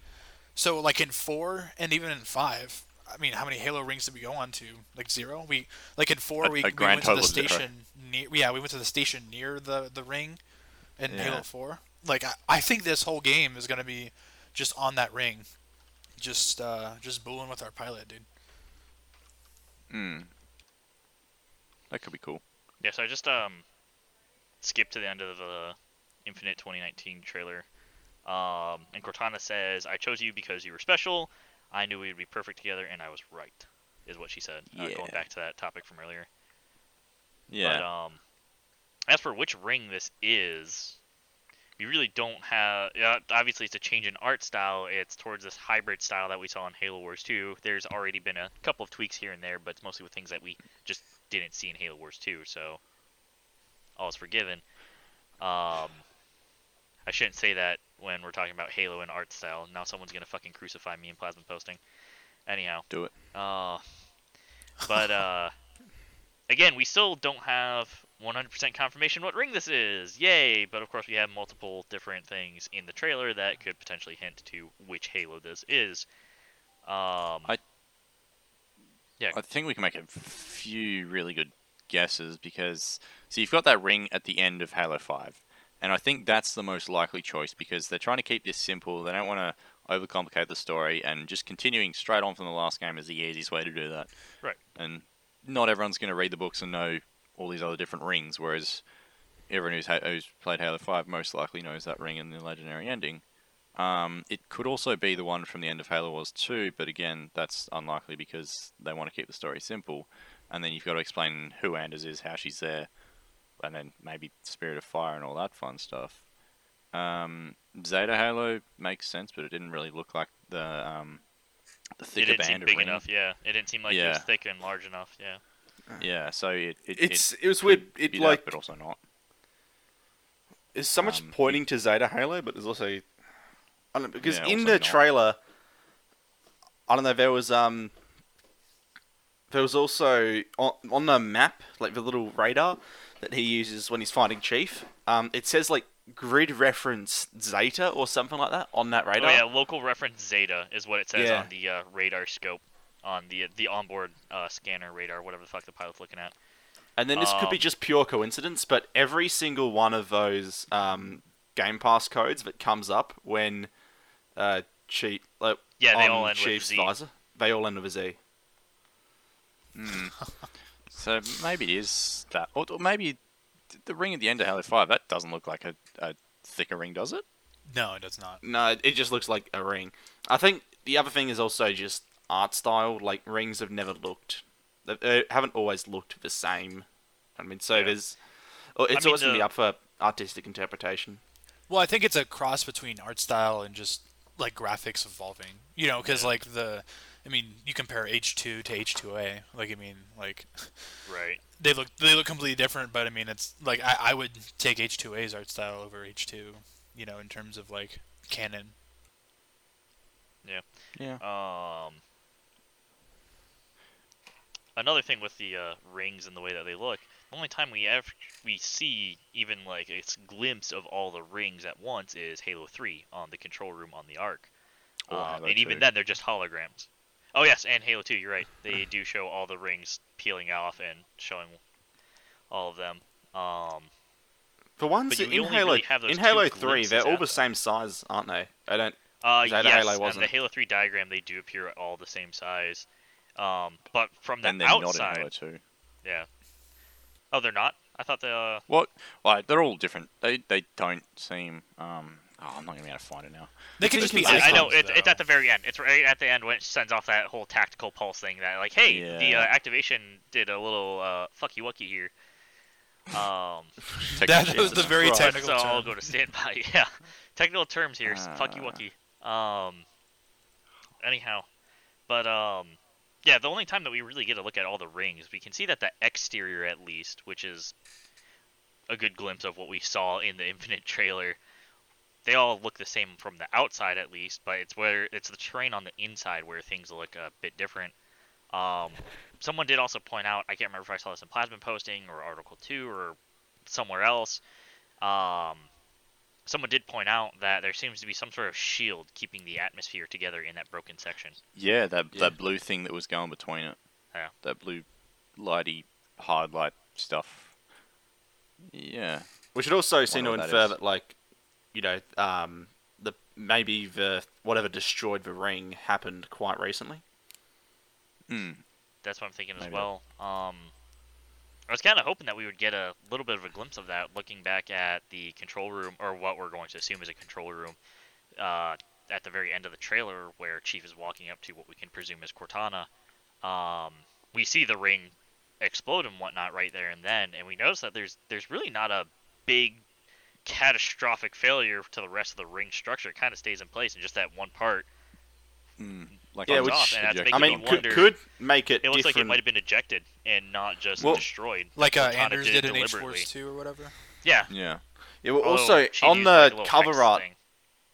so like in four and even in five. I mean, how many Halo rings did we go on to? Like zero. We like in four A- we, a we went to the total of zero. station near. Yeah, we went to the station near the the ring, in Yeah. Halo four. Like I, I think this whole game is gonna be just on that ring, just uh just booling with our pilot, dude. Hmm. That could be cool. Yeah, so I just um skipped to the end of the Infinite 2019 trailer. Um, and Cortana says, "I chose you because you were special. I knew we would be perfect together, and I was right." Is what she said. Uh, going back to that topic from earlier. Yeah. But um, as for which ring this is, we really don't have. Yeah, obviously, it's a change in art style. It's towards this hybrid style that we saw in Halo Wars 2. There's already been a couple of tweaks here and there, but it's mostly with things that we just didn't see in Halo Wars 2. So all is forgiven. Um, I shouldn't say that when we're talking about Halo and art style. Now someone's gonna fucking crucify me in plasma posting. Anyhow. Do it. Uh, but uh, [laughs] again, we still don't have 100% confirmation what ring this is. Yay! But of course, we have multiple different things in the trailer that could potentially hint to which Halo this is. Um, I- Yeah. I think we can make a few really good guesses because so you've got that ring at the end of Halo 5. And I think that's the most likely choice because they're trying to keep this simple. They don't want to overcomplicate the story and just continuing straight on from the last game is the easiest way to do that. Right. And not everyone's going to read the books and know all these other different rings, whereas everyone who's, ha- who's played Halo 5 most likely knows that ring and the legendary ending. Um, it could also be the one from the end of Halo Wars 2, but again, that's unlikely because they want to keep the story simple. And then you've got to explain who Anders is, how she's there, and then maybe Spirit of Fire and all that fun stuff. Um, Zeta Halo makes sense, but it didn't really look like the um, the it thicker didn't seem band of big ring. enough. Yeah, it didn't seem like it was thick and large enough. Yeah. Yeah, so it, it It's it it was weird. be It that, like but also not. There's so much Um, pointing to Zeta Halo, but there's also I don't know, because Yeah, in the not. trailer, I don't know. There was um, there was also on, on the map, like the little radar that he uses when he's fighting Chief. Um, it says like grid reference Zeta or something like that on that radar. Oh radar. yeah, local reference Zeta is what it says Yeah. on the uh, radar scope, on the the onboard uh, scanner radar, whatever the fuck the pilot's looking at. And then this could be Um, just pure coincidence, but every single one of those um, Game Pass codes that comes up when uh, Chief, like, Yeah, they on all end with Z. visor, they all end with a Z. [laughs] So maybe it is that, or, or maybe the ring at the end of Halo Five. That doesn't look like a, a thicker ring, does it? No, it does not. No, it just looks like a ring. I think the other thing is also just art style. Like rings have never looked, they, they haven't always looked the same. I mean, so Yeah. there's, it's mean, always gonna be up for artistic interpretation. Well, I think it's a cross between art style and just like graphics evolving. You know, because Yeah. like the, I mean, you compare H2 to H2A. Like I mean, like Right. [laughs] they look they look completely different, but I mean, it's like I, I would take H2A's art style over H2. You know, in terms of like canon. Yeah. Yeah. Um, another thing with the uh, rings and the way that they look, the only time we ever we see even like a glimpse of all the rings at once is Halo 3 on the control room on the Ark. Or Um, and even then, they're just holograms. Oh yes, and Halo 2. You're right. They do show all the rings peeling off and showing all of them. Um, For once, But you in Halo, really have those in Halo Three, they're all the them. same size, aren't they? I don't. Uh, yes, Halo wasn't? the Halo 3 diagram, they do appear all the same size. Um, but from the And they're not in outside, Halo 2. yeah. Oh, they're not. I thought the. Uh, What? Like, they're all different. They they don't seem. Um. Oh, I'm not gonna be able to find it now. They It's could just be inconsistent. I, I know icons, it's, it's at the very end. It's right at the end when it sends off that whole tactical pulse thing. That like, hey, the uh, activation did a little uh, fucky wucky here. Um, [laughs] That was the it's- very Right. technical so I'll go to standby. [laughs] Yeah, technical terms here. s fucky wucky. Um. Anyhow, but um, yeah, the only time that we really get to look at all the rings, we can see that the exterior at least, which is a good glimpse of what we saw in the [laughs] Infinite trailer. They all look the same from the outside at least, but it's where it's the terrain on the inside where things look a bit different. Um, someone did also point out, I can't remember if I saw this in Plasma posting or Article 2 or somewhere else. Um, someone did point out that there seems to be some sort of shield keeping the atmosphere together in that broken section. Yeah, that Yeah. that blue thing that was going between it. Yeah. That blue, lighty, hard light stuff. Yeah. We should also seem to Wonder what that infer that, like, you know, um, the maybe the whatever destroyed the ring happened quite recently. Hmm. That's what I'm thinking as well. Um, I was kind of hoping that we would get a little bit of a glimpse of that looking back at the control room, or what we're going to assume is a control room, uh, at the very end of the trailer where Chief is walking up to what we can presume is Cortana. Um, we see the ring explode and whatnot right there and then, and we notice that there's there's really not a big catastrophic failure to the rest of the ring structure. It kind of stays in place in just that one part. Hmm. Like Yeah, on which- off, and that's I mean, me could, wonder- could make it, It looks like it might have been ejected and not just Well, destroyed. Like uh, Cortana Anders did did it in H deliberately. Force 2 or whatever. Yeah. Yeah. Yeah, well, also on the like, cover art, thing.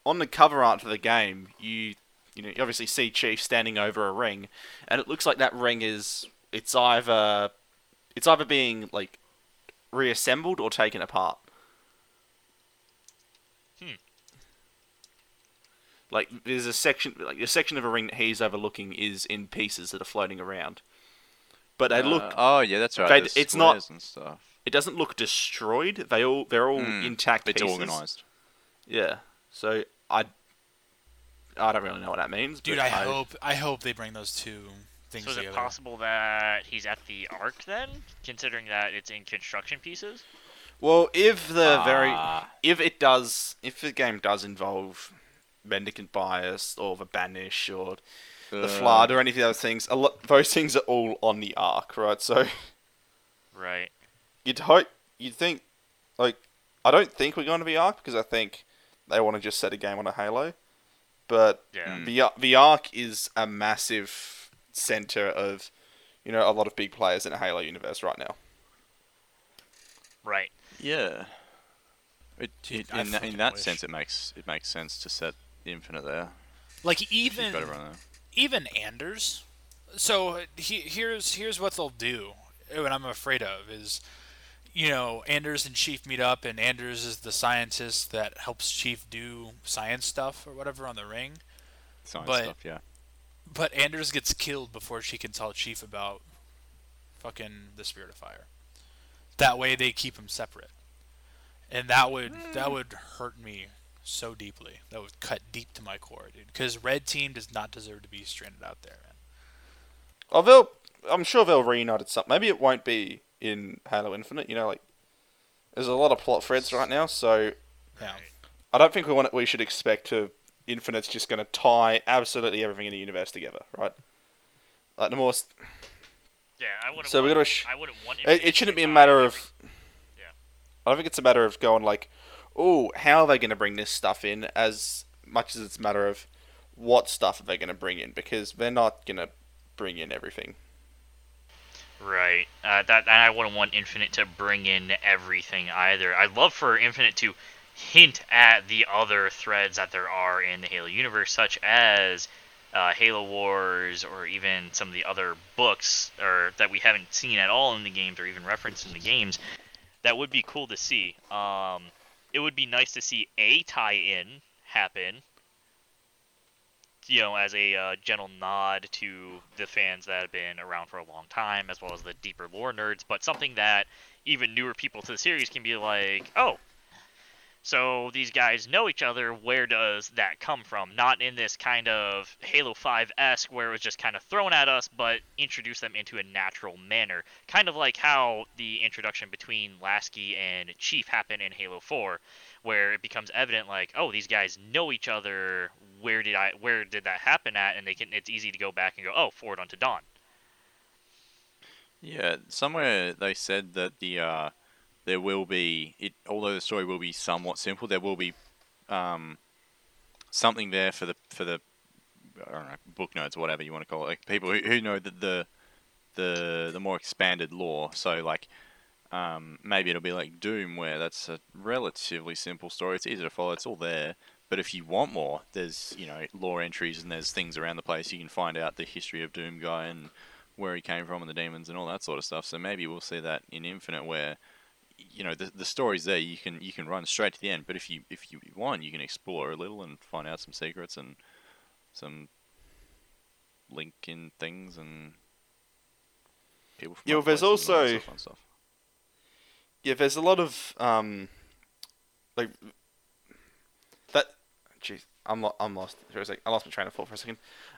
on the cover art for the game, you you know you obviously see Chief standing over a ring, and it looks like that ring is it's either it's either being like reassembled or taken apart. Hmm. Like there's a section like a section of a ring that he's overlooking is in pieces that are floating around, but they Uh, look oh yeah, that's right. they- it's not- and stuff. it doesn't look destroyed. They all they're all Hmm. intact It's pieces. organized. Yeah. So I I don't really know what that means. Dude, but I hope I hope they bring those two things So is it possible that he's at the Ark then, considering that it's in construction pieces? Well, if the very Ah. if it does if the game does involve mendicant bias or the banish or the flood or any of those things, a lot those things are all on the Ark, right? So Right. you'd hope you'd think like I don't think we're going to be Ark because I think they want to just set a game on a Halo, but Yeah. The Ar- the Ark is a massive center of you know a lot of big players in a Halo universe right now. Right. Yeah. It, it, in, that, in that sense, it makes it makes sense to set Infinite there. Like even You've there. even Anders. So he, here's here's what they'll do. What I'm afraid of is, you know, Anders and Chief meet up, and Anders is the scientist that helps Chief do science stuff or whatever on the ring. Science but- stuff, yeah. But Anders gets killed before she can tell Chief about fucking the Spirit of Fire. That way they keep him separate, and that would that hmm. would hurt me so deeply. That would cut deep to my core, dude. Because Red Team does not deserve to be stranded out there, man. Oh, they'll. I'm sure they'll reunite at some. Maybe it won't be in Halo Infinite. You know, like there's a lot of plot threads right now, so Yeah. I don't think we want. We should expect to Infinite's just going to tie absolutely everything in the universe together, right? Like the most. Yeah, I wouldn't. So we want, gotta sh- I wouldn't want. It, it shouldn't be a matter every- of. Yeah. I don't think it's a matter of going like, oh, how are they going to bring this stuff in? As much as it's a matter of, what stuff are they going to bring in because they're not going to bring in everything. Right. Uh, that and I wouldn't want Infinite to bring in everything either. I'd love for Infinite to hint at the other threads that there are in the Halo universe, such as uh, Halo Wars, or even some of the other books, or that we haven't seen at all in the games, or even referenced in the games. That would be cool to see. Um, it would be nice to see a tie-in happen you know, as a uh, gentle nod to the fans that have been around for a long time, as well as the deeper lore nerds, but something that even newer people to the series can be like, oh, so these guys know each other. Where does that come from? Not in this kind of Halo 5 esque where it was just kind of thrown at us, but introduce them into a natural manner. Kind of like how the introduction between Lasky and Chief happened in Halo 4, where it becomes evident like, oh, these guys know each other. Where did I? Where did that happen at? And they can. It's easy to go back and go, oh, Forward Unto Dawn. Yeah, somewhere they said that the uh, there will be it. Although the story will be somewhat simple, there will be um, something there for the for the I don't know book notes, whatever you want to call it, like people who, who know the, the the the more expanded lore. So like um, maybe it'll be like Doom, where that's a relatively simple story. It's easy to follow. It's all there. But if you want more, there's you know lore entries and there's things around the place you can find out the history of Doom guy and where he came from and the demons and all that sort of stuff. So maybe we'll see that in Infinite, where you know the the story's there. You can you can run straight to the end. But if you if you want, you can explore a little and find out some secrets and some link in things and people. From Yeah, well, there's places and all also- sort of fun stuff. Yeah, there's a lot of um, like that. Jeez, I'm lo- I'm lost for a second. I lost my train of thought for a second.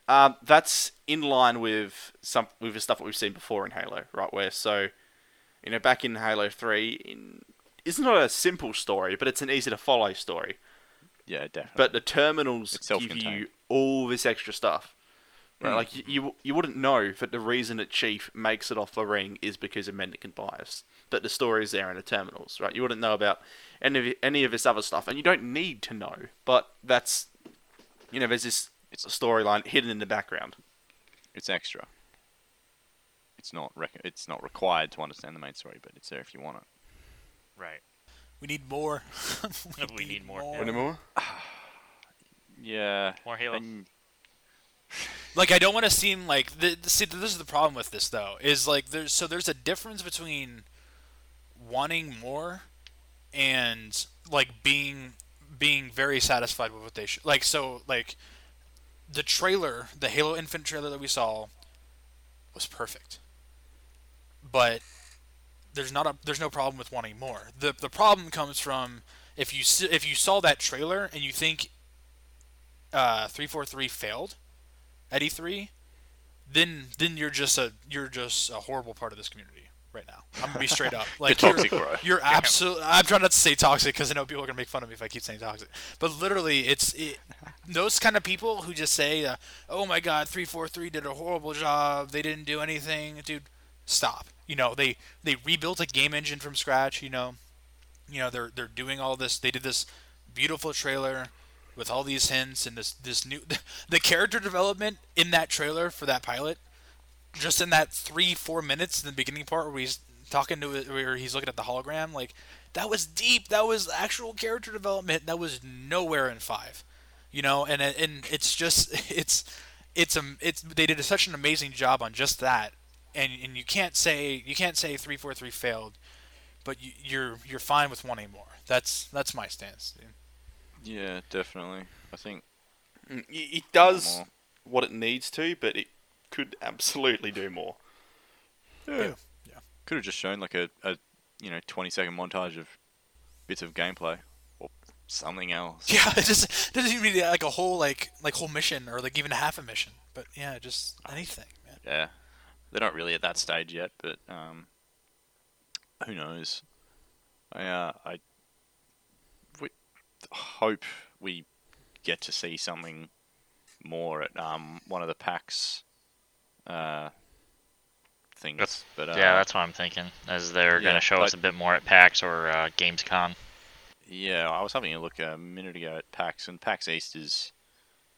Um, that's in line with some with the stuff that we've seen before in Halo, right? Where so, you know, back in Halo Three, in it's not a simple story, but it's an easy to follow story. Yeah, definitely. But the terminals give you all this extra stuff. Right, Mm. like you, you, you wouldn't know that the reason that Chief makes it off the ring is because of mendicant bias. But the story is there in the terminals, right? You wouldn't know about any of any of this other stuff, and you don't need to know. But that's, you know, there's this storyline hidden in the background. it's extra. It's not rec- it's not required to understand the main story, but it's there if you want it. Right. We need more. [laughs] [laughs] We need more. Any [sighs] more? Yeah. More Halo. and- [laughs] Like I don't want to seem like the, the- see this is the problem with this though is like there's so there's a difference between wanting more and like being being very satisfied with what they sh- like so like the trailer the Halo Infinite trailer that we saw was perfect but there's not a there's no problem with wanting more the the problem comes from if you if you saw that trailer and you think uh 343 failed at E3, then then you're just a you're just a horrible part of this community right now. I'm gonna be straight up. [laughs] Like You're you're- toxic, bro. You're absolutely. I'm trying not to say toxic because I know people are gonna make fun of me if I keep saying toxic. But literally, it's it, those kind of people who just say, uh, "Oh my God, 343 did a horrible job. They didn't do anything." Dude, stop. You know they they rebuilt a game engine from scratch. You know, you know they're they're doing all this. They did this beautiful trailer with all these hints and this this new [laughs] the character development in that trailer for that pilot just in that three four minutes in the beginning part where he's talking to where he's looking at the hologram like that was deep that was actual character development that was nowhere in five you know and and it's just [laughs] it's it's um it's they did such an amazing job on just that and and you can't say you can't say 343 failed but you, you're you're fine with wanting more that's that's my stance dude. Yeah, definitely. I think Mm, It it does what it needs to, but it could absolutely do more. yeah could have just shown like a, a you know 20 second montage of bits of gameplay or something else. Yeah, [laughs] it just doesn't even need like a whole like like whole mission or like even half a mission. But yeah, just anything, man. Yeah. They're not really at that stage yet, but um, who knows? I uh, I we hope we get to see something more at um one of the PAX uh things. That's- but uh, yeah, that's what I'm thinking. As they're yeah, gonna show us a bit more at PAX or uh, Gamescom. Yeah, I was having a look a minute ago at PAX, and PAX East is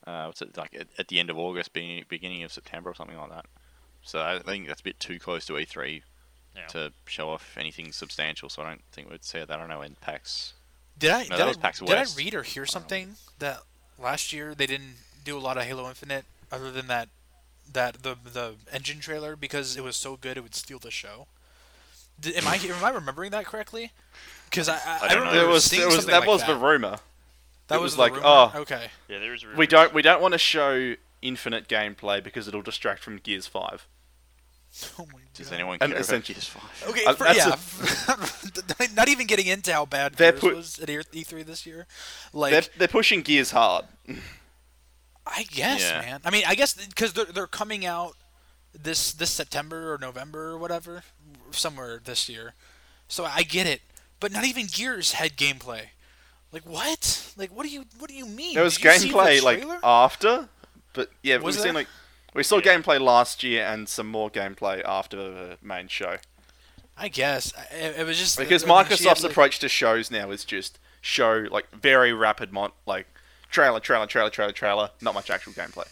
uh, what's it like at, at the end of August, beginning beginning of September or something like that. So I think that's a bit too close to E3 Yeah. to show off anything substantial. So I don't think we'd see that. I don't know when PAX. Did I No, did, that I, was PAX did I West. read or hear something that last year they didn't do a lot of Halo Infinite other than that that the the engine trailer because it was so good it would steal the show. Did, am I [laughs] am I remembering that correctly? Because I I, I I don't know. remember There was, there was that like was that. the rumor. That it was, was the like, rumor? oh. okay. Yeah, there was. We don't we don't want to show infinite gameplay because it'll distract from Gears Five. [laughs] Oh my Does God. anyone And care about essentially- Gears Five? Okay, Uh, for, that's yeah. [laughs] not even getting into how bad They're Gears put- was at E- E3 this year. Like, They're they're pushing Gears hard. I guess, Yeah. man. I mean, I guess because they're they're coming out this this September or November or whatever, somewhere this year. So I get it, but not even Gears had gameplay. Like what? Like what do you what do you mean? There was Did you the gameplay like after, but yeah, Was we've seen like we saw Yeah. gameplay last year and some more gameplay after the main show. I guess it, it was just Because I mean, had, Microsoft's like- approach to shows now is just show like very rapid mon- like trailer, trailer, trailer, trailer, trailer, not much actual gameplay.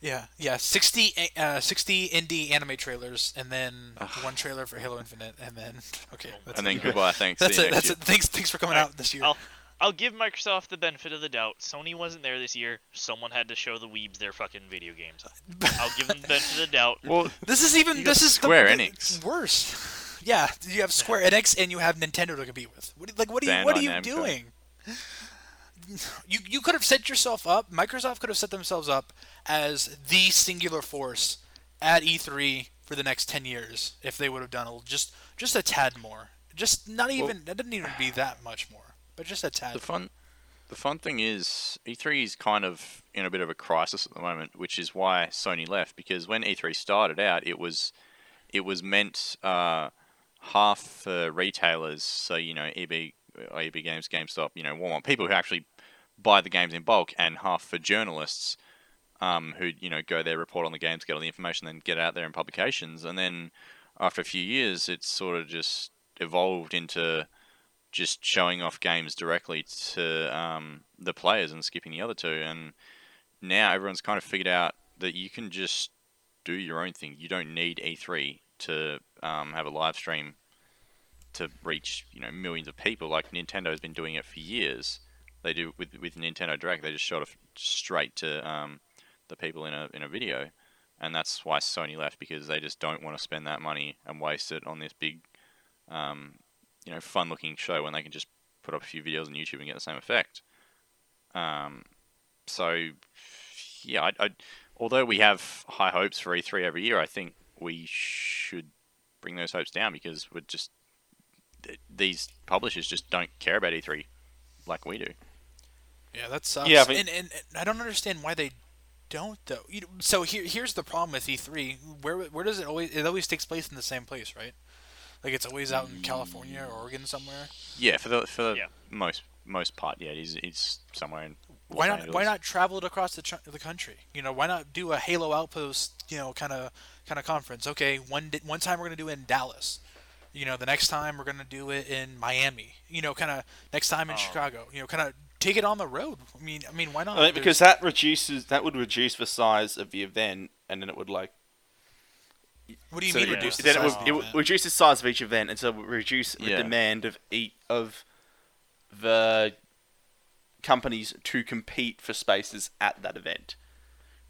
Yeah, yeah, 60, uh, 60 indie anime trailers, and then one trailer for Halo Infinite, and then [laughs] okay, that's And then it. goodbye. [laughs] Thanks. That's see it. That's year. it. Thanks, thanks for coming Alright, out this year. I'll I'll give Microsoft the benefit of the doubt. Sony wasn't there this year. Someone had to show the weebs their fucking video games. I'll give them the benefit of the doubt. [laughs] Well, This is even You this is Square the, Enix. worse. Yeah, you have Square Enix and you have Nintendo to compete with. What, like, what are you what are you Namco. doing? You you could have set yourself up. Microsoft could have set themselves up as the singular force at E3 for the next ten years if they would have done just just a tad more. Just not even that didn't even be that much more, but just a tad. The fun, the fun thing is E3 is kind of in a bit of a crisis at the moment, which is why Sony left. Because when E3 started out, it was, it was meant uh, half for retailers, so you know EB, EB Games, GameStop, you know Walmart, people who actually buy the games in bulk, and half for journalists. Um, who you know go there, report on the games, get all the information, then get out there in publications, and then after a few years, it's sort of just evolved into just showing off games directly to um, the players and skipping the other two. And now everyone's kind of figured out that you can just do your own thing. You don't need E3 to um, have a live stream to reach you know millions of people. Like Nintendo's been doing it for years. They do with with Nintendo Direct. They just shot it straight to um, the people in a in a video, and that's why Sony left because they just don't want to spend that money and waste it on this big um, you know, fun looking show when they can just put up a few videos on YouTube and get the same effect. Um, so, yeah, I, I, although we have high hopes for E3 every year, I think we should bring those hopes down because we're just th- these publishers just don't care about E3 like we do. Yeah, that sucks. Yeah, but- and, and, and I don't understand why they don't though. You know, so here here's the problem with E3. Where where does it always? It always takes place in the same place, right? Like it's always out in California or Oregon somewhere. Yeah, for the for the Yeah. most most part, yeah, it's, it's somewhere in. Los Why not? Angeles. Why not travel it across the, tr- the country? You know, why not do a Halo Outpost? You know, kind of kind of conference. Okay, one di- one time we're gonna do it in Dallas. You know, the next time we're gonna do it in Miami. You know, kind of next time in Oh. Chicago. You know, kind of take it on the road. I mean, I mean, why not? I mean, There's- because that reduces that would reduce the size of the event, and then it would like what do you so mean it, reduce the then it size would, of it the would event? reduce the size of each event, and so it would reduce the Yeah. demand of each of the companies to compete for spaces at that event.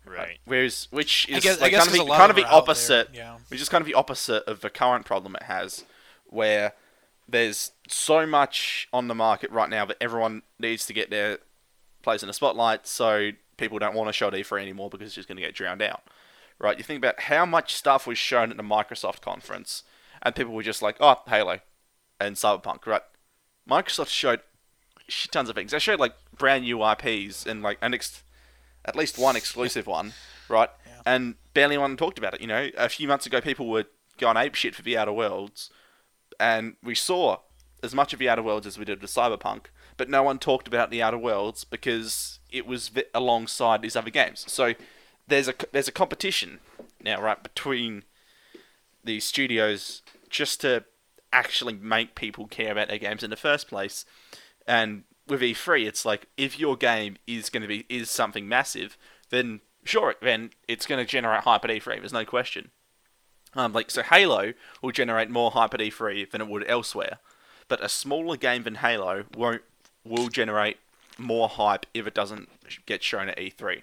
Right. Whereas, which is I guess, I like guess kind of 'cause the, kind of of the them are out there, opposite. Yeah. Which is kind of the opposite of the current problem it has, where there's so much on the market right now that everyone needs to get their place in the spotlight, so people don't want to show E3 anymore because it's just going to get drowned out. Right? You think about how much stuff was shown at the Microsoft conference, and people were just like, "Oh, Halo," and Cyberpunk. Right? Microsoft showed shit tons of things. They showed like brand new IPs and like an ex- at least one exclusive [laughs] one, right? Yeah. And barely anyone talked about it. You know, a few months ago, people were going ape shit for the Outer Worlds, and we saw as much of the Outer Worlds as we did with Cyberpunk, but no one talked about the Outer Worlds because it was alongside these other games. So there's a there's a competition now, right, between these studios just to actually make people care about their games in the first place, and with E3, it's like if your game is going to be is something massive, then sure, then it's going to generate hype at E3. There's no question. Um, like so, Halo will generate more hype at E3 than it would elsewhere, but a smaller game than Halo won't will generate more hype if it doesn't get shown at E E3.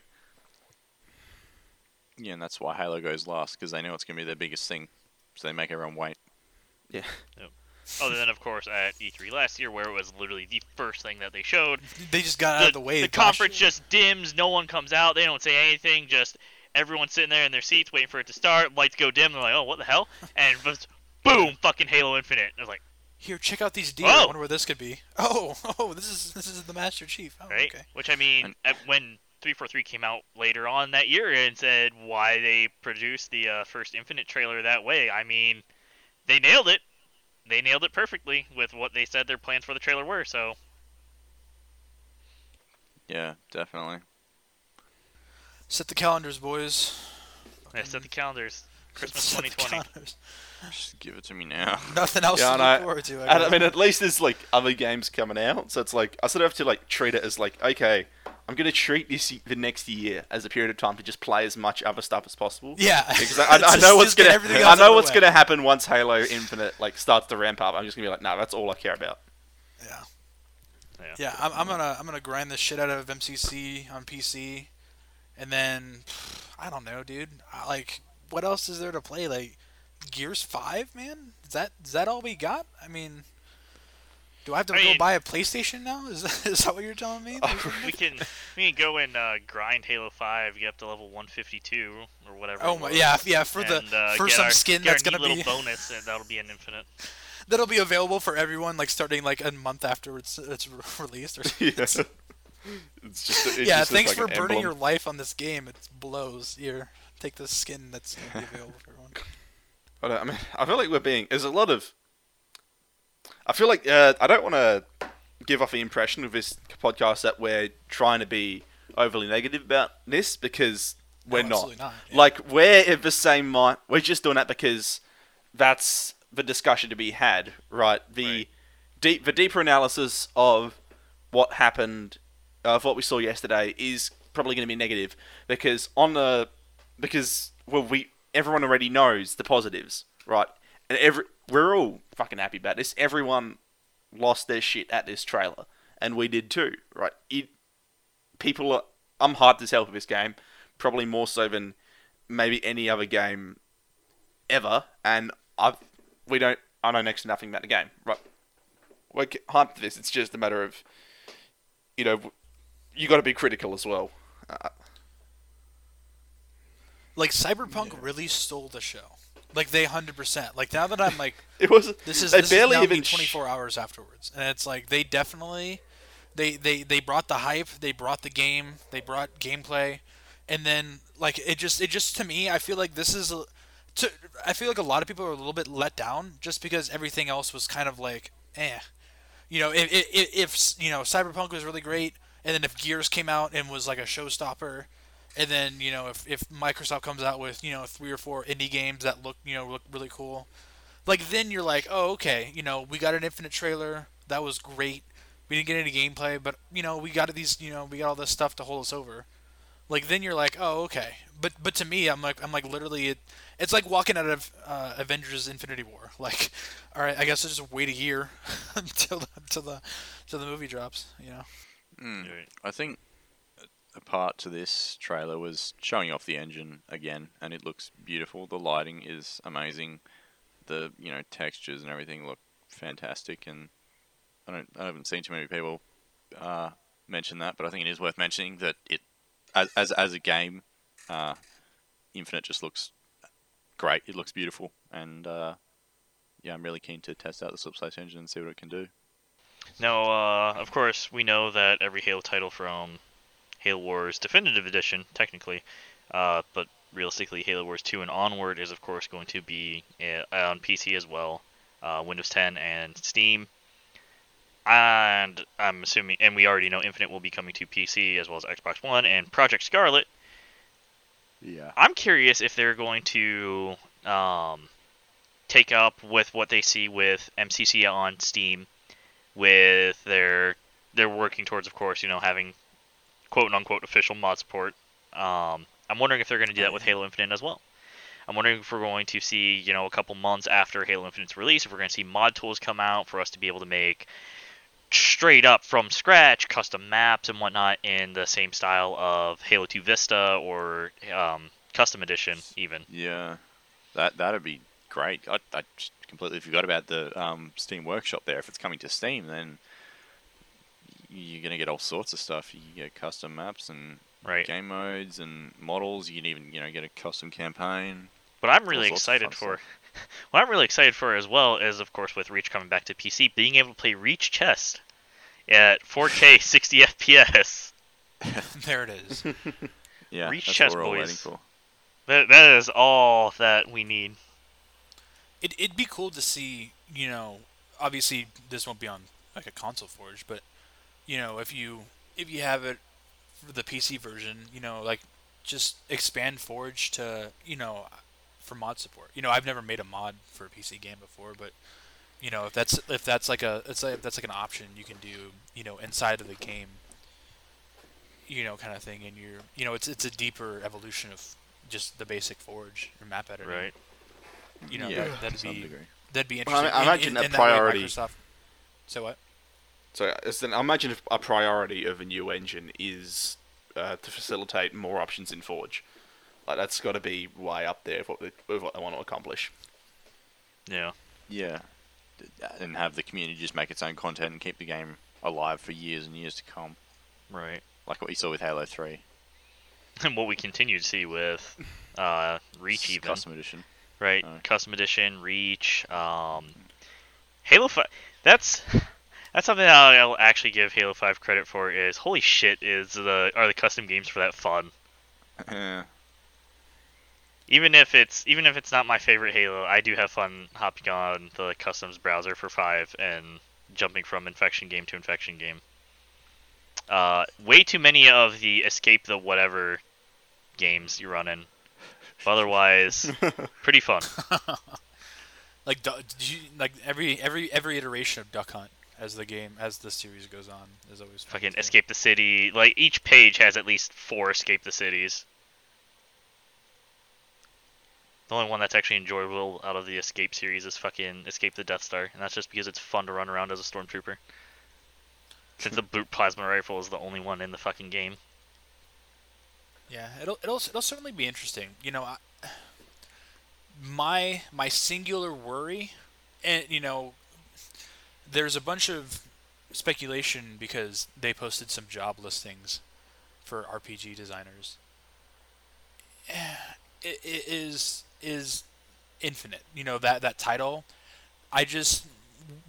Yeah, and that's why Halo goes last because they know it's going to be their biggest thing, so they make everyone wait. Yeah, Other oh, than, of course, at E3 last year, where it was literally the first thing that they showed. They just got out of the way. the last conference just dims. No one comes out. They don't say anything. Just everyone's sitting there in their seats waiting for it to start. Lights go dim. They're like, oh, what the hell? And just, boom, fucking Halo Infinite. I was like, Here, check out these deer. I Oh! wonder where this could be. Oh, [laughs] oh, this is this is the Master Chief. Oh, right? okay. Which I mean, And- at, when 343 came out later on that year and said why they produced the uh, first Infinite trailer that way, I mean, they nailed it. They nailed it perfectly with what they said their plans for the trailer were. So Yeah, definitely. Set the calendars, boys. yeah, set the calendars. Christmas 2020. Just give it to me now. [laughs] Nothing else Yeah, to I look forward to. I and I mean at least there's like other games coming out, so it's like I sort of have to like treat it as like okay, I'm gonna treat this the next year as a period of time to just play as much other stuff as possible. yeah, [laughs] Because [laughs] I, I Just- know what's gonna I know what's way. gonna happen once Halo Infinite like starts to ramp up. I'm just gonna be like, no, that's all I care about. Yeah. Yeah. Yeah, I'm, I'm gonna I'm gonna grind the shit out of MCC on PC, and then [sighs] I don't know, dude. I, like, what else is there to play? Like, Gears Five, man. Is that is that all we got? I mean, do I have to I go mean- buy a PlayStation now? Is that, is that what you're telling me? [laughs] we can we can go and uh, grind Halo 5, get up to level 152 or whatever. oh my, yeah, yeah. For the uh, for some our- skin get our that's gonna neat be little [laughs] bonus, and that'll be an infinite. that'll be available for everyone, like starting like a month after it's it's [laughs] released. Or yeah. It's just it's yeah, just thanks like for an burning your life on this game. It blows. Here, take the skin that's gonna be available for everyone. [laughs] I, I mean, I feel like we're being. There's a lot of. I feel like uh, I don't want to give off the impression of this podcast that we're trying to be overly negative about this because we're No, not. absolutely not, yeah. Like we're of the same mind. We're just doing that because that's the discussion to be had, right? The Right. deep, the deeper analysis of what happened, of what we saw yesterday, is probably going to be negative because on the because well we everyone already knows the positives, right? And every we're all fucking happy about this. Everyone lost their shit at this trailer, and we did too, right? It people are. I'm hyped as hell for this game, probably more so than maybe any other game ever. And I've we don't I know next to nothing about the game, right? We're hyped for this. It's just a matter of you know you got to be critical as well. Uh, Like Cyberpunk really stole the show. Like they hundred percent. Like now that I'm like [laughs] it was this is they this barely is even me sh- 24 hours afterwards, and it's like they definitely they they they brought the hype, they brought the game, they brought gameplay, and then like it just it just to me I feel like this is a, to I feel like a lot of people are a little bit let down just because everything else was kind of like eh. You know, if, if, if you know Cyberpunk was really great, and then if Gears came out and was like a showstopper, and then you know if, if Microsoft comes out with you know three or four indie games that look you know look really cool, like then you're like oh okay you know we got an Infinite trailer. That was great, we didn't get any gameplay but you know we got these you know we got all this stuff to hold us over, like then you're like oh okay. But but to me I'm like I'm like literally it, it's like walking out of uh, Avengers Infinity War. [laughs] Like all right I guess I'll just wait a year [laughs] until the, until the until the movie drops you know? Mm. I think a part to this trailer was showing off the engine again, and it looks beautiful. The lighting is amazing. The you know textures and everything look fantastic, and I don't I haven't seen too many people uh, mention that, but I think it is worth mentioning that it as as, as a game, uh, Infinite just looks great. It looks beautiful, and uh, yeah, I'm really keen to test out the Slipspace engine and see what it can do. Now, uh, of course, we know that every Halo title from Halo Wars Definitive Edition, technically, uh, but realistically, Halo Wars 2 and onward is, of course, going to be uh, on PC as well, uh, Windows 10 and Steam. And I'm assuming, and we already know Infinite will be coming to PC as well as Xbox One and Project Scarlett. Yeah. I'm curious if they're going to um, take up with what they see with MCC on Steam, with their they're working towards, of course, you know, having quote unquote official mod support. Um, I'm wondering if they're going to do that with Halo Infinite as well. I'm wondering if we're going to see, you know, a couple months after Halo Infinite's release, if we're going to see mod tools come out for us to be able to make straight up from scratch custom maps and whatnot in the same style of Halo 2 Vista or um, Custom Edition, even. Yeah, that that'd be great. I, I completely forgot about the um, Steam Workshop there. If it's coming to Steam, then you're gonna get all sorts of stuff. You can get custom maps and Right. game modes and models. You can even you know get a custom campaign. What I'm really excited fun for, [laughs] what I'm really excited for as well is, of course, with Reach coming back to PC, being able to play Reach Chest at 4K [laughs] 60 FPS. [laughs] there it is. Yeah, Reach that's chest what we're all boys. waiting for. That, that is all that we need. It, it'd be cool to see, you know, obviously this won't be on like a console forge, but you know, if you if you have it for the PC version, you know, like just expand Forge to, you know, for mod support. You know, I've never made a mod for a PC game before, but you know, if that's if that's like a it's like if that's like an option you can do, you know, inside of the game, you know, kind of thing, and you're, you know, it's it's a deeper evolution of just the basic Forge or map editor. Right. You know, yeah, that, that'd be degree. That'd be Well, I interesting. imagine in, a in, in that way priority- Microsoft. So what? So it's an, I imagine if a priority of a new engine is uh, to facilitate more options in Forge. Like that's got to be way up there of what, they, with what they want to accomplish. Yeah. Yeah, and have the community just make its own content and keep the game alive for years and years to come, Right. like what you saw with Halo Three [laughs] And what we continue to see with uh, Reach, even. Custom Edition. right? Uh. Custom edition, Reach, um, Halo Five. That's that's something that I'll actually give Halo Five credit for. Is holy shit is the are the custom games for that fun? Yeah. Even if it's even if it's not my favorite Halo, I do have fun hopping on the customs browser for five and jumping from infection game to infection game. Uh, way too many of the escape the whatever games you run in. But otherwise, [laughs] pretty fun. [laughs] Like, du- did you, like every every every iteration of Duck Hunt as the game as the series goes on is always fun fucking too. escape the city. Like each page has at least four escape the cities. The only one that's actually enjoyable out of the escape series is fucking escape the Death Star, and that's just because it's fun to run around as a stormtrooper. Since the boot plasma rifle is the only one in the fucking game. Yeah, it'll it'll it'll certainly be interesting. You know, I, [sighs] my my singular worry, and you know, there's a bunch of speculation because they posted some job listings for RPG designers. [sighs] It, it is is infinite. You know that that title. I just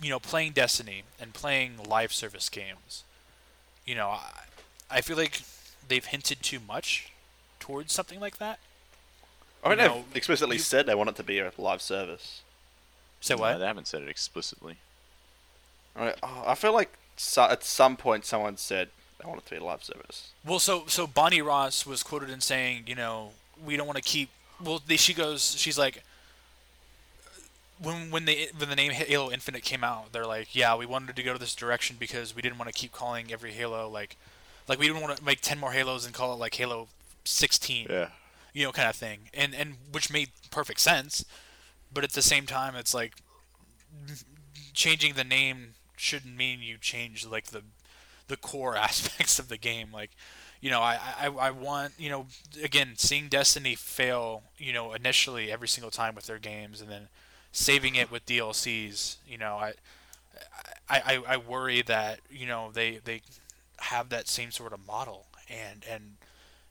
you know playing Destiny and playing live service games. You know, I, I feel like they've hinted too much towards something like that. I mean, You know, they've explicitly you- said they want it to be a live service. So No, what? they haven't said it explicitly. I, oh, I feel like so, at some point someone said they want it to be a live service. Well, so so Bonnie Ross was quoted in saying, you know, we don't want to keep. Well, they, she goes, she's like, when when they when the name Halo Infinite came out, they're like, yeah, we wanted to go to this direction because we didn't want to keep calling every Halo like, like we didn't want to make ten more Halos and call it like Halo 16. Yeah. you know, kind of thing, and and which made perfect sense, but at the same time, it's like changing the name shouldn't mean you change like the the core [laughs] aspects of the game. Like, you know, I, I I want you know again seeing Destiny fail, you know, initially every single time with their games, and then saving it with DLCs. You know, I I, I, worry that you know they they have that same sort of model and and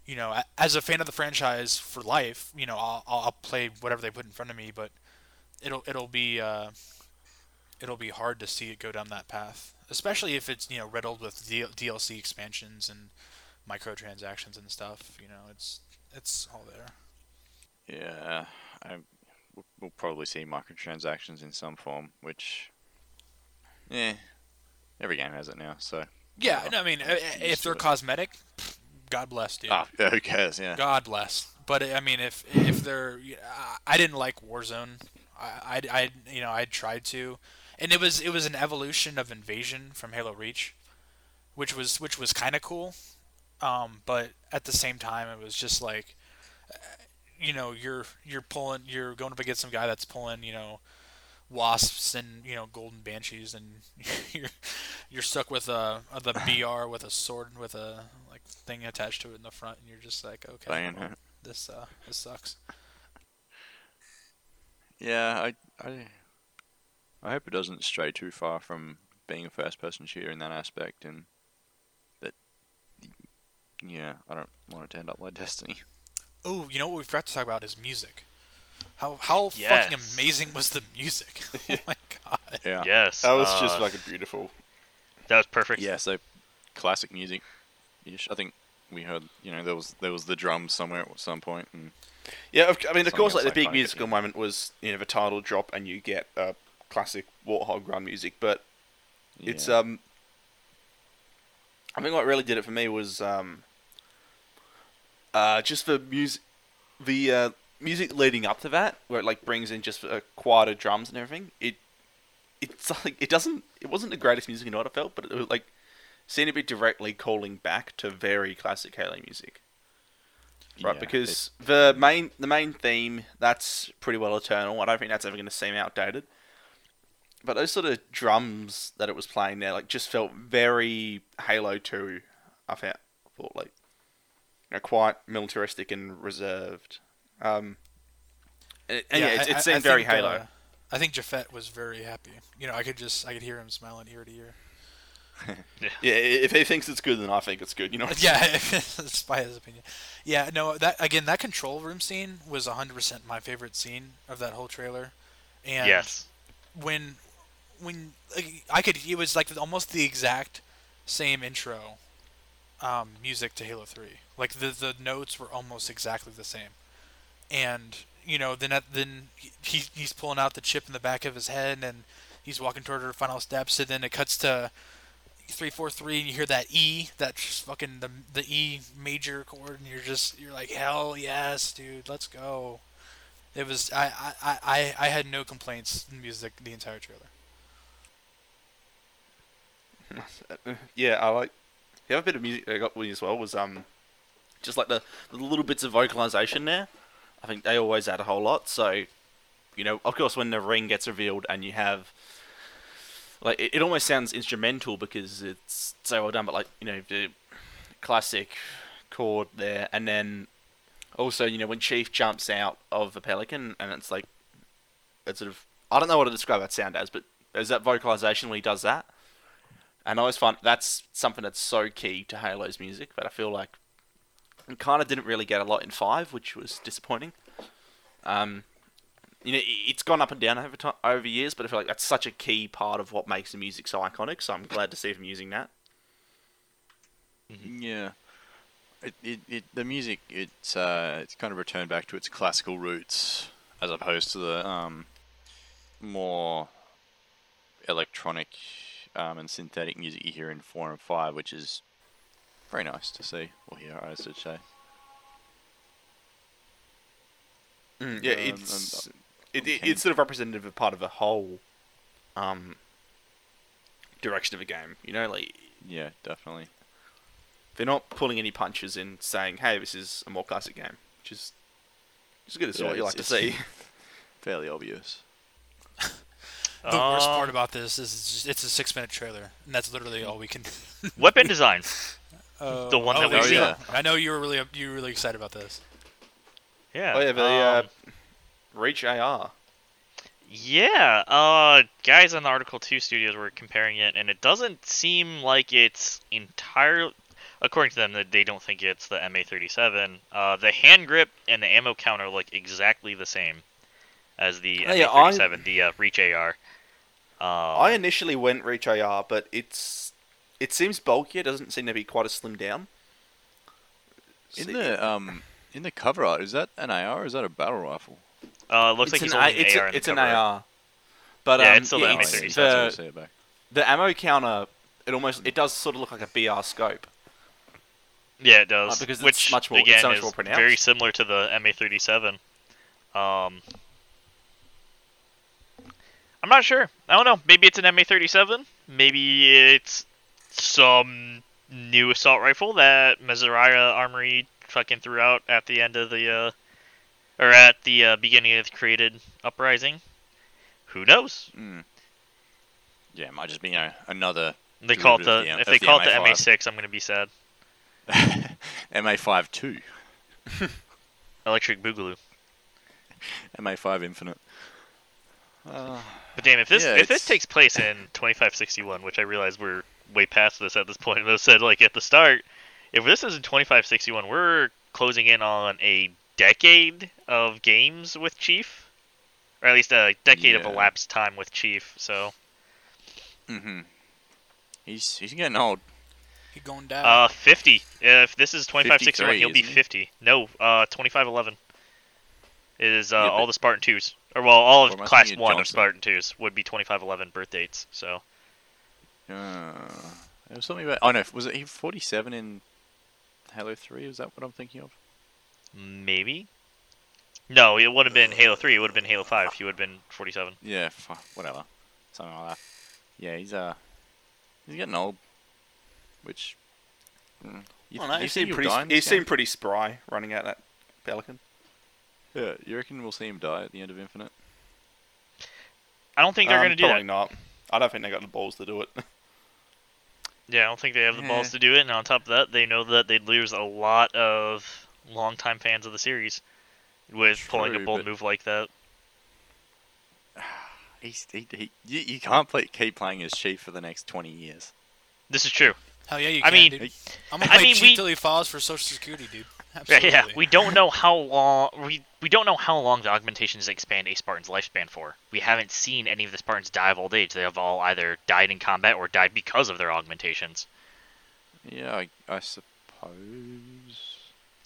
you know, as a fan of the franchise for life, you know, I'll, I'll I'll play whatever they put in front of me, but it'll it'll be uh, it'll be hard to see it go down that path, especially if it's you know riddled with D- DLC expansions and microtransactions and stuff. You know, it's it's all there. Yeah, I, we'll, probably see microtransactions in some form, which, yeah, every game has it now. So, Yeah, no, I mean, used if they're cosmetic, God bless, dude. ah, yeah, [laughs] who cares? Yeah, God bless. But I mean, if if they're, I didn't like Warzone. I, I, I you know I tried to, and it was it was an evolution of Invasion from Halo Reach. which was which was kind of cool. Um, but at the same time, it was just like, uh, you know, you're you're pulling, you're going up against some guy that's pulling, you know, wasps and you know golden banshees, and [laughs] you're you're stuck with a the [laughs] BR with a sword with a like thing attached to it in the front, and you're just like, okay, well, this uh, this sucks. Yeah, I, I, I hope it doesn't stray too far from being a first-person shooter in that aspect, and that, yeah, I don't want it to end up like [laughs] Destiny. Oh, you know what we forgot to talk about is music. How how fucking amazing was the music? [laughs] oh my [laughs] god. Yeah. Yes. That was uh, just a beautiful. that was perfect. Yeah, so classic music. Ish. I think we heard, you know, there was there was the drums somewhere at some point, and Yeah, I mean, of course, like the big musical moment was you know the title drop and you get uh, classic Warthog run music, but it's um. I think what really did it for me was um. Uh, just the music, the uh, music leading up to that, where it like brings in just uh, quieter drums and everything. It, it's [laughs] like it doesn't. It wasn't the greatest music in I felt, but it was like seemed to be directly calling back to very classic Halo music right? Yeah, because the main the main theme that's pretty well eternal. I don't think that's ever going to seem outdated. But those sort of drums that it was playing there, like, just felt very Halo Two. I felt, thought like, you know, quite militaristic and reserved. Um, and, and yeah, it, I- I- it seemed I very think, Halo. uh, I think Jafet was very happy. You know, I could just I could hear him smiling ear to ear. [laughs] yeah, if he thinks it's good, then I think it's good. You know. [laughs] yeah, [laughs] despite his opinion. Yeah, no, that again, that control room scene was 100% my favorite scene of that whole trailer. And Yes. when when like, I could it was like almost the exact same intro um, music to Halo 3. Like the the notes were almost exactly the same. And you know, then at, then he he's pulling out the chip in the back of his head and he's walking toward her final steps and then it cuts to 343 and you hear that E, that fucking the the E major chord and you're just you're like hell yes, dude, let's go. It was I, I, I I had no complaints in music the entire trailer. Yeah, I like the other bit of music I got with as well was um just like the, the little bits of vocalization there. I think they always add a whole lot. So, you know, of course, when the ring gets revealed and you have like it, it almost sounds instrumental because it's so well done. But like you know the classic chord there, and then also you know when Chief jumps out of the pelican and it's like it's sort of I don't know what to describe that sound as, but there's that vocalization when he does that. And I always find that's something that's so key to Halo's music, but I feel like it kind of didn't really get a lot in five, which was disappointing. Um, you know, it's gone up and down over over years, but I feel like that's such a key part of what makes the music so iconic. So I'm glad to see them using that. Yeah. It, it, it the music it's uh it's kind of returned back to its classical roots as opposed to the um more electronic um, and synthetic music you hear in four and five, which is very nice to see or hear, I should say. Mm, yeah, Um, and- it's it, it, it's sort of representative of part of a whole um, direction of a game. You know, like Yeah, definitely. they're not pulling any punches in saying, "Hey, this is a more classic game," which is which is good. It's Yeah, what you it's- like to see. [laughs] Fairly obvious. [laughs] The worst Um, part about this is it's, just, it's a six minute trailer, and that's literally all we can. [laughs] Weapon design. [laughs] Uh, The one oh, that we've you seen. go. I know you were really you were really excited about this. Yeah. oh yeah, the um, uh, Reach AR. Yeah, uh, guys on the Article 2 studios were comparing it, and it doesn't seem like it's entirely. According to them, that they don't think it's the MA37. Uh, the hand grip and the ammo counter look exactly the same as the Oh, yeah, I- MA37, the uh, Reach AR. Um, I initially went Reach AR, but it's it seems bulkier. Doesn't seem to be quite as slim down. In See- the um in the cover art, is that an AR or is that a battle rifle? uh, looks like it's he's an, holding A- it's, an AR. a, in the it's an cover art. AR. But Yeah, um, it's still the yeah, MA37. it's That's what the, see it back. the ammo counter. It almost it does sort of look like a BR scope. Yeah, it does. because it's which much more- it's again so much is more pronounced. very similar to the MA37. Um, I'm not sure. I don't know. Maybe it's an MA37. Maybe it's some new assault rifle that Misriah Armory fucking threw out at the end of the uh, or at the uh, beginning of the created uprising. Who knows? Mm. Yeah, it might just be you know, another They call it the the- if they the call it the MA5. MA6, I'm gonna be sad. [laughs] MA5 2, [laughs] Electric Boogaloo. MA5 Infinite. Uh, But damn, if this Yeah, if this takes place in [laughs] 2561, which I realize we're way past this at this point, and I said like at the start, if this is in 2561, we're closing in on a decade of games with Chief, or at least a decade of elapsed time with Chief. So, Mm-hmm. He's he's getting old. He going down. uh, 50. If this is 2561, he'll be isn't he? 50. No, uh, 2511 is uh, Yeah, all the Spartan twos, or well, all of am Class thinking of One of Spartan twos would be 2511 birth dates. So. Uh, there was something about. Oh no, was it he 47 in Halo 3? Is that what I'm thinking of? Maybe. No, it would have been Halo 3. It would have been Halo 5. He would have been 47. Yeah, fu- whatever, something like that. Yeah, he's uh, he's getting old. Which. Mm, you, Oh, no, you he seemed he'll pretty. He seemed pretty spry running out that Pelican. Yeah, you reckon we'll see him die at the end of Infinite? I don't think they're Um, going to do it. probably that. not. I don't think they got the balls to do it. [laughs] Yeah, I don't think they have the balls to do it. And on top of that, they know that they'd lose a lot of longtime fans of the series with pulling a bold but- move like that. [sighs] He's he, he you, you can't play keep playing as Chief for the next 20 years. This is true. Hell yeah, you I can, mean- dude. I'm gonna I play mean, Chief we- till he files for Social Security, dude. Yeah, Absolutely. yeah. We don't know how long we we don't know how long the augmentations expand a Spartan's lifespan for. We haven't seen any of the Spartans die of old age. They have all either died in combat or died because of their augmentations. Yeah, I, I suppose.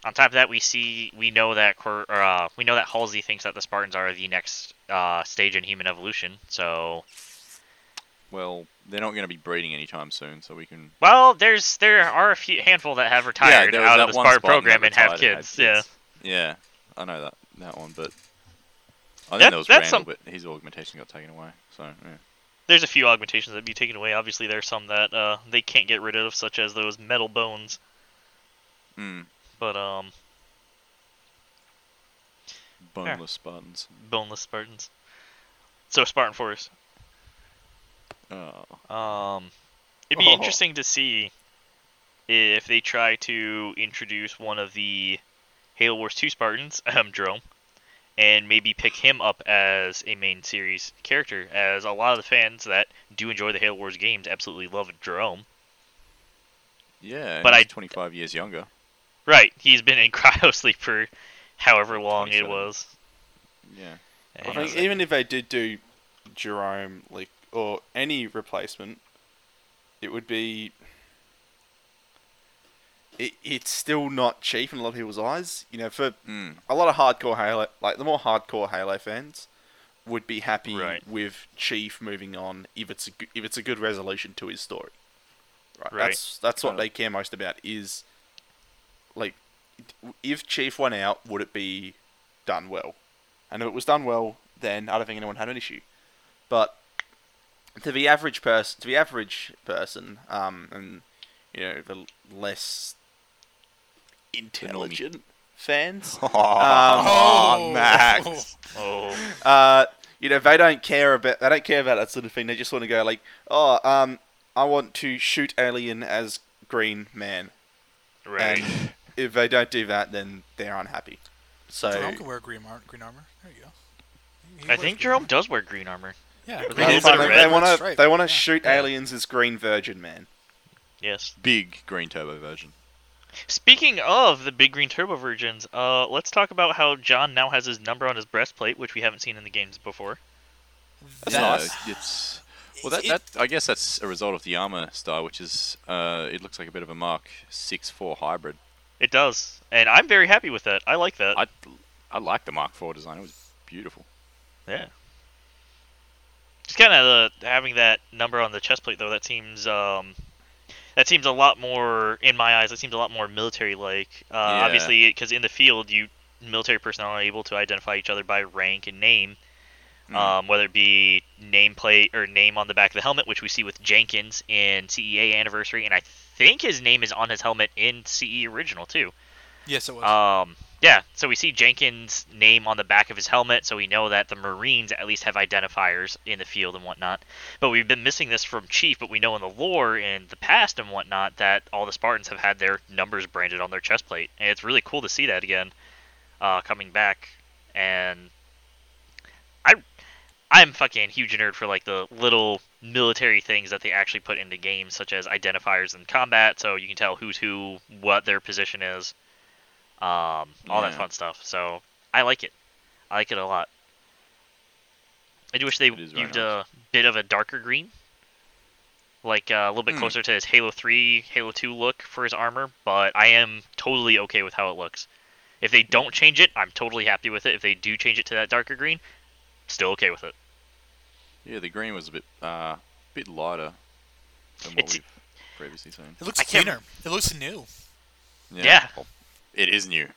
On top of that, we see we know that uh, we know that Halsey thinks that the Spartans are the next uh, stage in human evolution. So, Well, they're not going to be breeding anytime soon, so we can. well, there's there are a few handful that have retired was out of the Spartan program and have retired kids. Yeah, Yeah, I know that that one, but I think That- was Randall, some- but his augmentation got taken away. So yeah. there's a few augmentations that be taken away. Obviously, there's some that uh, they can't get rid of, such as those metal bones. Mm, But um, boneless Spartans. boneless Spartans. So Spartan Force. Oh. Um, it'd be Oh. interesting to see if they try to introduce one of the Halo Wars 2 Spartans, [laughs] um, Jerome, and maybe pick him up as a main series character, as a lot of the fans that do enjoy the Halo Wars games absolutely love Jerome. Yeah, But he's I- 25 years younger. Right, he's been in [laughs] cryo sleep for however long it was. Yeah. I And- think even if they did do Jerome, like or any replacement, it would be. It, it's still not cheap in a lot of people's eyes. You know, for Mm. a lot of hardcore Halo, like the more hardcore Halo fans, would be happy Right. with Chief moving on if it's a good, if it's a good resolution to his story. Right. Right. That's that's what they care most about. Is like if Chief went out, would it be done well? And if it was done well, then I don't think anyone had an issue. But to the average person, to the average person, um, and you know the less intelligent fans, [laughs] Um, Oh, Max. [laughs] oh, uh, you know, they don't care about they don't care about that sort of thing. They just want to go like, oh, um, I want to shoot alien as Green Man, right. and if they don't do that, then they're unhappy. So Jerome can wear green, ar- green armor. There you go. He- he I think Jerome armor. does wear green armor. Yeah, But green they That's did armor, the fine. red they want to they want to Yeah. shoot Yeah. aliens as Green Virgin Man. Yes. Big green turbo version. Speaking of the big green turbo virgins, uh, let's talk about how John now has his number on his breastplate, which we haven't seen in the games before. That's No, nice. it's well that, It- that I guess that's a result of the armor style, which is uh, it looks like a bit of a Mark Six Four hybrid. It does, and I'm very happy with that. I like that. I I like the Mark Four design. It was beautiful. yeah. Just kind of uh, having that number on the chest plate, though, that seems um, that seems a lot more, in my eyes, it seems a lot more military-like. Uh, Yeah. Obviously, because in the field, you military personnel are able to identify each other by rank and name. Mm. um, whether it be nameplate or name on the back of the helmet, which we see with Jenkins in CEA Anniversary, and I think his name is on his helmet in CE original too. Yes, it was. Um, yeah, so we see Jenkins' name on the back of his helmet, so we know that the Marines at least have identifiers in the field and whatnot. But we've been missing this from Chief, but we know in the lore in the past and whatnot that all the Spartans have had their numbers branded on their chest plate, and it's really cool to see that again, uh, coming back. And I, I'm fucking huge nerd for like the little military things that they actually put into games, such as identifiers in combat, so you can tell who's who, what their position is um, all that fun stuff. So I like it. I like it a lot. I do wish they It is very used a bit of a darker green, like uh, a little bit Hmm. closer to his Halo 3, Halo 2 look for his armor. But I am totally okay with how it looks. If they don't change it, I'm totally happy with it. If they do change it to that darker green, still okay with it. Yeah, the green was a bit uh, bit lighter than what It's- we've previously seen. it looks I can't- cleaner. It looks new. Yeah. well, it is new.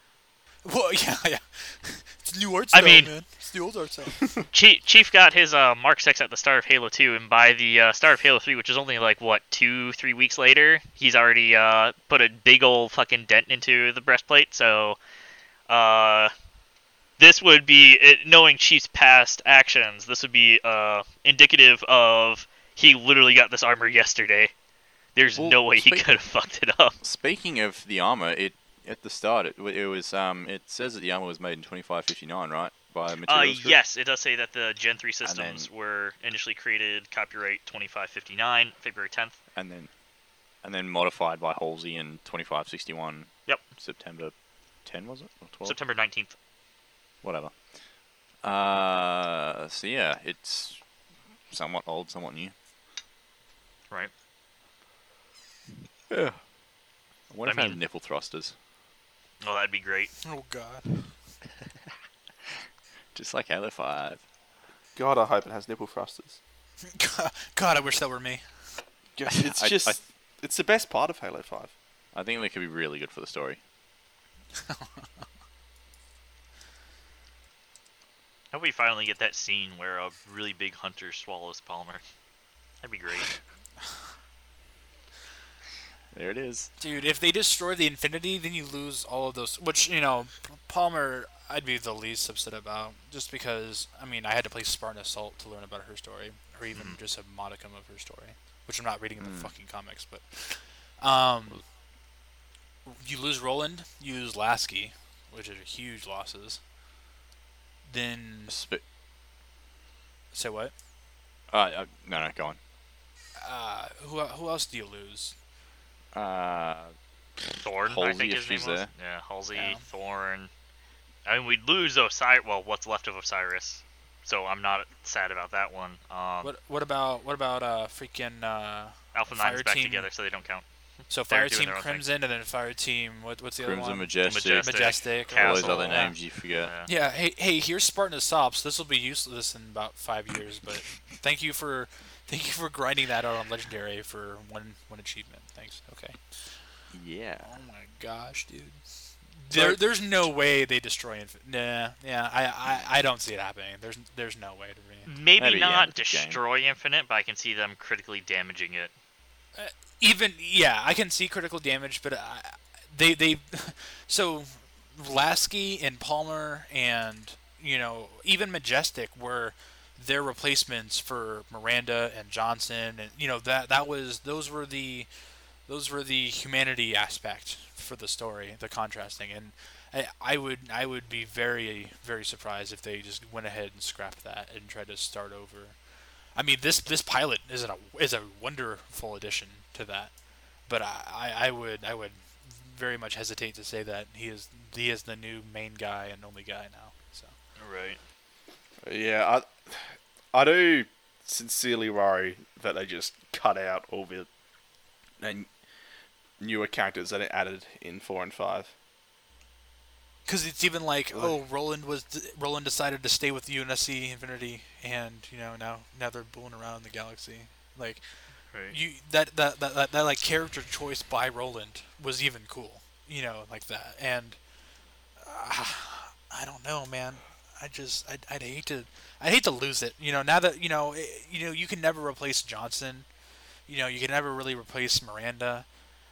Well, [laughs] yeah, yeah. It's new art I mean- man. It's the old art style. [laughs] Chief, Chief got his uh, Mark 6 at the start of Halo 2, and by the uh, start of Halo 3, which is only like, what, two, three weeks later, he's already uh, put a big old fucking dent into the breastplate. So, uh, this would be, it, knowing Chief's past actions, this would be uh, indicative of he literally got this armor yesterday. There's Well, no way he could have fucked it up. Speaking of the armor, it at the start it, it was um it says that the armor was made in 2559, right? By Uh, yes, it does say that the Gen 3 then- systems were initially created copyright 2559, February 10th. and then and then modified by Halsey in 2561. Yep. September 10 was it? Or 12? September 19th. Whatever. Uh, so yeah, it's somewhat old, somewhat new. Right. Yeah. I wonder I if they have nipple thrusters, Oh, that'd be great. oh God. [laughs] just like Halo 5. God, I hope it has nipple thrusters. God, I wish that were me. [laughs] It's I- just, I- it's the best part of Halo Five. I think they could be really good for the story. [laughs] How we finally get that scene where a really big hunter swallows Palmer? That'd be great. There it is. Dude, if they destroy the Infinity, then you lose all of those. Which you know, Palmer, I'd be the least upset about, just because I mean, I had to play Spartan Assault to learn about her story, or even just a modicum of her story, which I'm not reading in the Mm. fucking comics. But, um, you lose Roland, you lose Lasky, which are huge losses. Then Sp- say what? uh, uh, no, no, go on. Uh, who who else do you lose? Uh, Thorne, I Halsey, think if his name she's was. there. Yeah, Halsey, Yeah. Thorne. I mean, we'd lose Osiris. Well, what's left of Osiris. So I'm not sad about that one. Um, What what about what about uh freaking uh Alpha Fire Nine's back Team- together, so they don't count. so Fire Team their own thing. Crimson and then Fire Team what what's the Crimson other one? Majestic, Majestic. Majestic. all those Castle, other yeah. names you forget. Yeah. Yeah, hey, hey, here's Spartan Assault. This will be useless in about five years, but thank you for thank you for grinding that out on Legendary for one one achievement. Thanks. Okay. Yeah. Oh my gosh, dude. There, there's no way they destroy Infinite. Nah, yeah, I, I, I don't see it happening. There's, there's no way to me. Maybe Maybe, yeah, not with the game. destroy Infinite, but I can see them critically damaging it. Uh, even, yeah, I can see critical damage, but I, they, they, [laughs] so Lasky and Palmer and you know even Majestic were their replacements for Miranda and Johnson, and you know that that was those were the those were the humanity aspect for the story, the contrasting, and I, I would I would be very very surprised if they just went ahead and scrapped that and tried to start over. I mean this this pilot is a is a wonderful addition to that, but I, I, would I would very much hesitate to say that he is he is the new main guy and only guy now. So Right. Yeah, I, I do sincerely worry that they just cut out all the and newer characters that are added in four and five. Because it's even like, oh, Roland was Roland decided to stay with UNSC Infinity, and you know now now they're booling around in the galaxy. Like Right. you that that, that that that like character choice by Roland was even cool. You know, like that, and uh, I don't know, man. I just I'd, I'd hate to I'd hate to lose it. You know, now that you know it, you know you can never replace Johnson. You know, you can never really replace Miranda.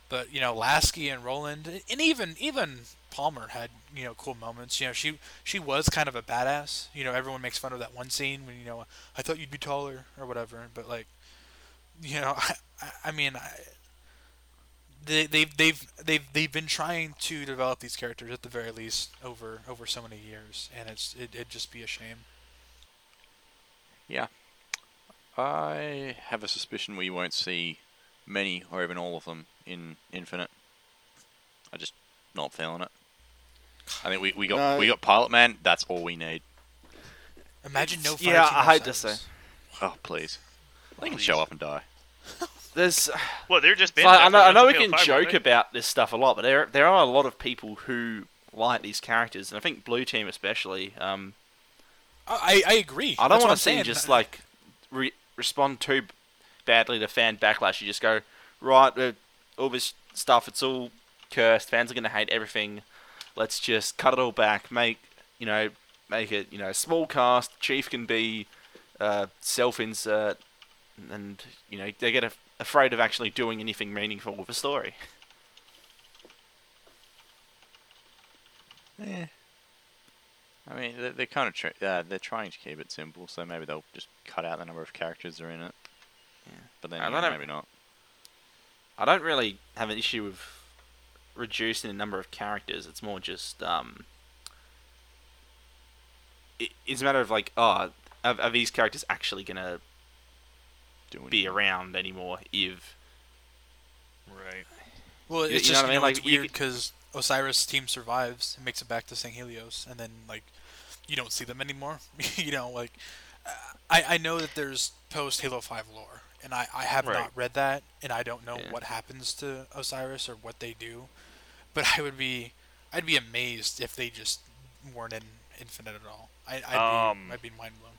But you know, Lasky and Roland, and even even Palmer had you know cool moments. You know, she she was kind of a badass. You know, everyone makes fun of that one scene when you know I thought you'd be taller or whatever. But like, you know, [laughs] I- I mean, I, they they've they've they've they've been trying to develop these characters at the very least over over so many years, and it's it, it'd just be a shame. Yeah, I have a suspicion we won't see many or even all of them in Infinite. I just not feeling it. I think we, we got No. we got Pilot Man. That's all we need. Imagine no. Yeah, I hate to say. Oh please, they can show up and die. [laughs] There's Well, they're just So I know, I know we can 5, joke about this stuff a lot, but there there are a lot of people who like these characters, and I think Blue Team especially. Um, I I agree. I don't That's want to see saying. just like re- respond too badly to fan backlash. You just go right, uh, all this stuff. It's all cursed. Fans are gonna hate everything. Let's just cut it all back. Make you know, make it you know, small cast. Chief can be uh, self-insert, and you know they get af- afraid of actually doing anything meaningful with a story. Yeah. I mean, they're, they're kind of tr- uh, they're trying to keep it simple, so maybe they'll just cut out the number of characters that are in it. Yeah. But then I again, don't know. maybe not. I don't really have an issue with reducing the number of characters. It's more just um, it, it's a matter of like, oh, are, are these characters actually gonna Doing be around anymore? If Right. Well, it's you just know what I mean? Like, it's weird because Osiris team survives and makes it back to Sanghelios, and then like you don't see them anymore. [laughs] you know, like I I know that there's post Halo Five lore, and I I have Right. not read that, and I don't know Yeah. what happens to Osiris or what they do, but I would be I'd be amazed if they just weren't in Infinite at all. I, I'd Um, be I'd be mind blown.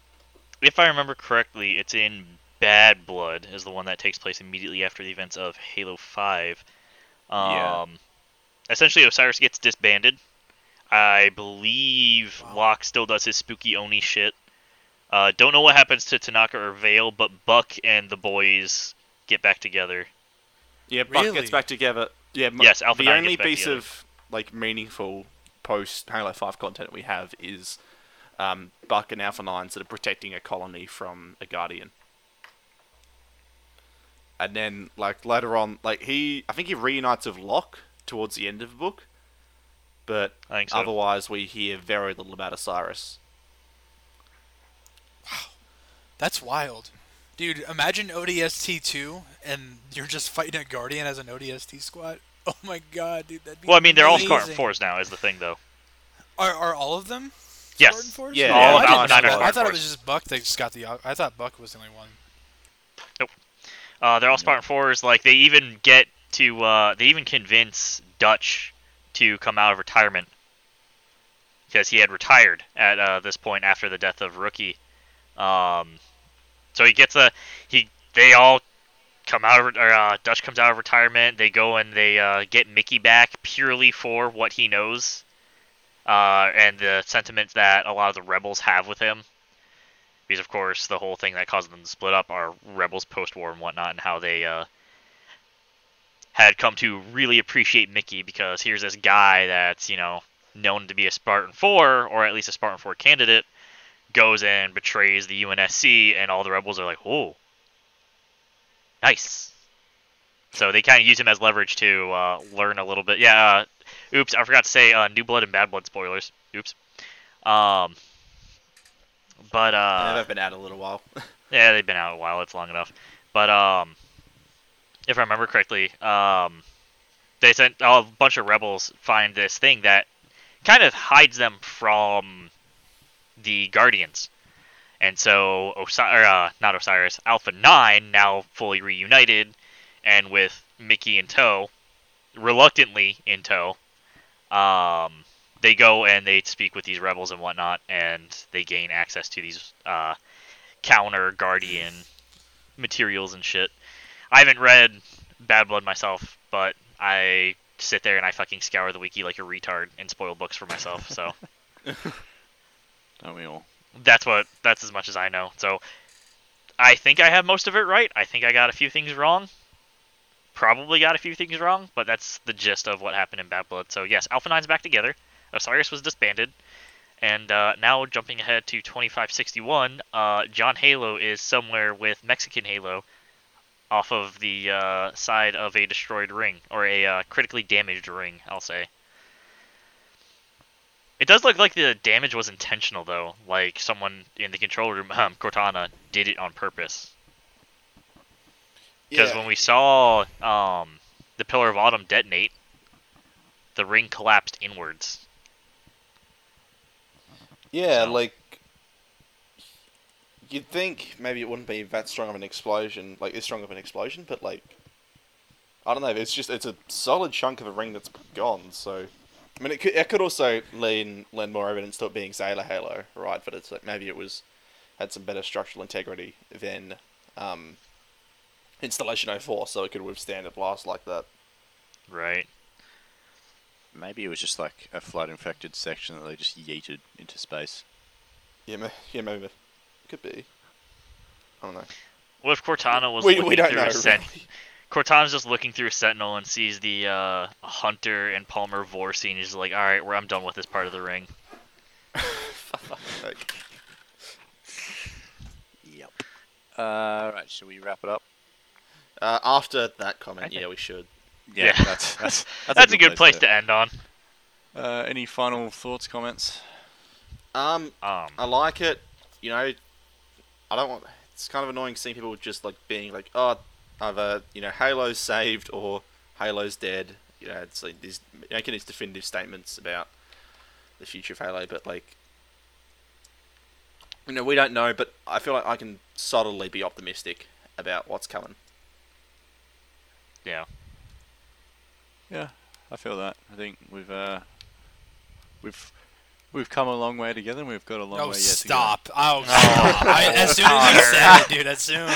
If I remember correctly, it's in Bad Blood is the one that takes place immediately after the events of Halo 5. Um, Yeah. Essentially, Osiris gets disbanded. I believe Wow. Locke still does his spooky ONI shit. Uh, don't know what happens to Tanaka or Vale, but Buck and the boys get back together. yeah, Buck Really? gets back together. Yeah, Yes, Alpha the 9 only gets back piece together. of like meaningful post Halo Five content we have is um, Buck and Alpha Nine sort of protecting a colony from a Guardian. And then, like later on, like he, I think he reunites with Locke towards the end of the book, but I think so. otherwise we hear very little about Osiris. Wow, That's wild. Dude, imagine ODST two, and you're just fighting a Guardian as an ODST squad. [laughs] Oh my god, dude, that'd be well, I mean, they're all Spartan 4s now, is the thing, though. Are, are all of them? Yes. Spartan 4s? Yeah, all I of didn't Alpha know Nine are that. I thought it was just Buck that just got the. I thought Buck was the only one. Uh, they're all Spartan 4s. Like, they even get to, uh, they even convince Dutch to come out of retirement. Because he had retired at uh, this point after the death of Rookie. Um, so he gets a, he, they all come out of, or, uh, Dutch comes out of retirement. They go and they, uh, get Mickey back purely for what he knows. Uh, and the sentiments that a lot of the rebels have with him because of course the whole thing that caused them to split up are rebels post-war and whatnot and how they uh, had come to really appreciate mickey because here's this guy that's you know known to be a spartan 4 or at least a spartan 4 candidate goes and betrays the unsc and all the rebels are like oh nice. So they kind of use him as leverage to uh, learn a little bit. Yeah uh, oops i forgot to say uh, new blood and bad blood spoilers. Oops. Um but uh they've been out a little while. [laughs] yeah, they've been out a while. It's long enough. But um, if I remember correctly, um, they sent a bunch of rebels find this thing that kind of hides them from the Guardians. And so Osiris, uh, not Osiris, Alpha Nine now fully reunited, and with Mickey in tow, reluctantly in tow. Um, they go and they speak with these rebels and whatnot, and they gain access to these uh, counter guardian materials and shit. I haven't read Bad Blood myself, but I sit there and I fucking scour the wiki like a retard and spoil books for myself. So Don't we all? that's what that's as much as I know. So I think I have most of it right. I think I got a few things wrong. probably got a few things wrong, but that's the gist of what happened in Bad Blood. So yes, Alpha 9's back together. Osiris was disbanded, and uh, now jumping ahead to 2561, uh, John Halo is somewhere with Mexican Halo, off of the uh, side of a destroyed ring or a uh, critically damaged ring. I'll say. It does look like the damage was intentional, though. Like someone in the control room, [laughs] um, Cortana, did it on purpose. Because Yeah. when we saw um, the Pillar of Autumn detonate, the ring collapsed inwards. Yeah, like you'd think maybe it wouldn't be that strong of an explosion, like this strong of an explosion, but like I don't know. It's just it's a solid chunk of a ring that's gone. So I mean, it could it could also lean lend more evidence to it being Sailor Halo, right? But it's like maybe it was had some better structural integrity than um, Installation 04, so it could withstand a blast like that. Right. Maybe it was just like a flood infected section that they just yeeted into space. Yeah, ma- yeah, maybe it could be. I don't know. What if Cortana was We, looking we don't through know. a sen- really. Cortana's just looking through a sentinel and sees the uh, Hunter and Palmer Vor scene. He's like, all right, well, I'm done with this part of the ring. Like, [laughs] Yep. Uh, right, should we wrap it up? Uh, after that comment, think- yeah, we should. Yeah. that's that's [laughs] That's, a good place to end on. Uh, any final thoughts, comments? Um, Um, I like it. You know, I don't want. It's kind of annoying seeing people just like being like, oh, either you know, Halo's saved or Halo's dead. You know, it's like these making these definitive statements about the future of Halo, but like, you know, we don't know. But I feel like I can subtly be optimistic about what's coming. yeah. Yeah, I feel that. I think we've uh, we've we've come a long way together, and we've got a long Oh, way yet to. stop. Oh, [laughs] Oh, stop. I, as soon as you said it, dude, as soon.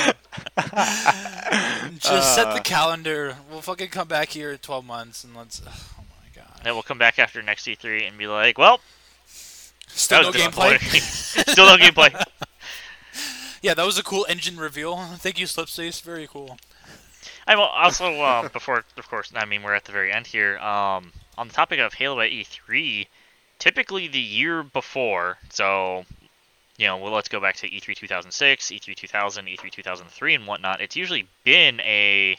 [laughs] Just set the Uh. calendar. We'll fucking come back here in 12 months and let's. Oh my god. Then we'll come back after next E3 and be like, well, Still no gameplay. [laughs] Still no gameplay. Yeah, that was a cool engine reveal. Thank you, Slipspace. Very cool. I'm also uh, before, of course. I mean, we're at the very end here. Um, on the topic of Halo at E3, typically the year before, so you know, well, let's go back to E E3 2006, E3 2000, E3 2003, and whatnot. It's usually been a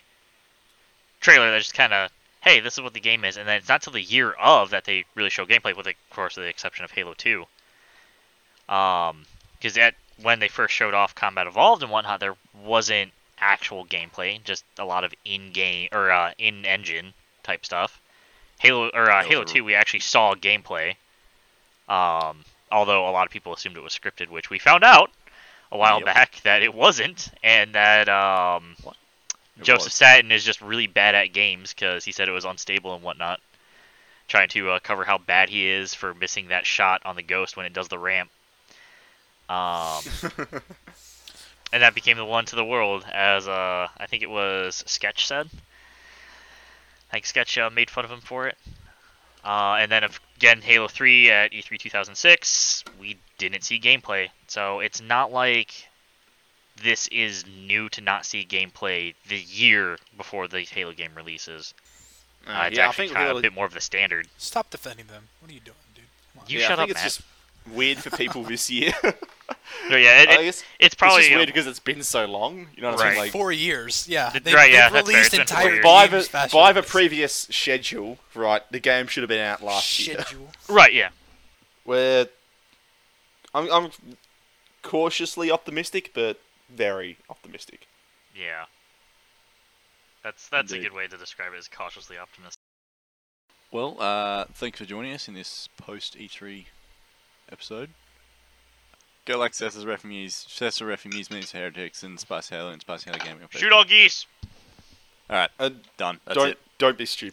trailer that just kind of, hey, this is what the game is, and then it's not till the year of that they really show gameplay, with of course the exception of Halo 2. Um, because that when they first showed off Combat Evolved and whatnot, there wasn't actual gameplay, just a lot of in-game or uh, in-engine type stuff. Halo or uh, Halo are- 2, we actually saw gameplay. Um, although a lot of people assumed it was scripted, which we found out a while Yep. back [laughs] that it wasn't, and that um, Joseph was. Staten is just really bad at games because he said it was unstable and whatnot. Trying to uh, cover how bad he is for missing that shot on the ghost when it does the ramp. Um, [laughs] [laughs] and that became the one to the world, as uh, I think it was Sketch said. I think Sketch uh, made fun of him for it. Uh, and then again, Halo 3 at E E3 2006, we didn't see gameplay. So it's not like this is new to not see gameplay the year before the Halo game releases. Uh, it's yeah, I actually think kind of really- a bit more of the standard. Stop defending them. What are you doing, dude? Come on. You yeah, shut I think up, it's Matt. just weird for people this year. [laughs] No, yeah, it, I it- guess it's probably it's just weird because it's been so long. You know what I mean? Right. Like Four years. Yeah. They, right, yeah, they've that's fair. released It's entire years. by the by than the previous schedule, right? The game should have been out last year. schedule. [laughs] right. Yeah, Where I'm, I'm cautiously optimistic, but very optimistic. yeah. That's that's a good way to describe it. As cautiously optimistic. Well, uh, thanks for joining us in this post E3 episode. Go like Cesar's Refugees, Cesar Refugees means heretics, and Spice Halo and Spice Halo Gaming. Shoot all geese. Alright, And done. That's don't it. don't be stupid.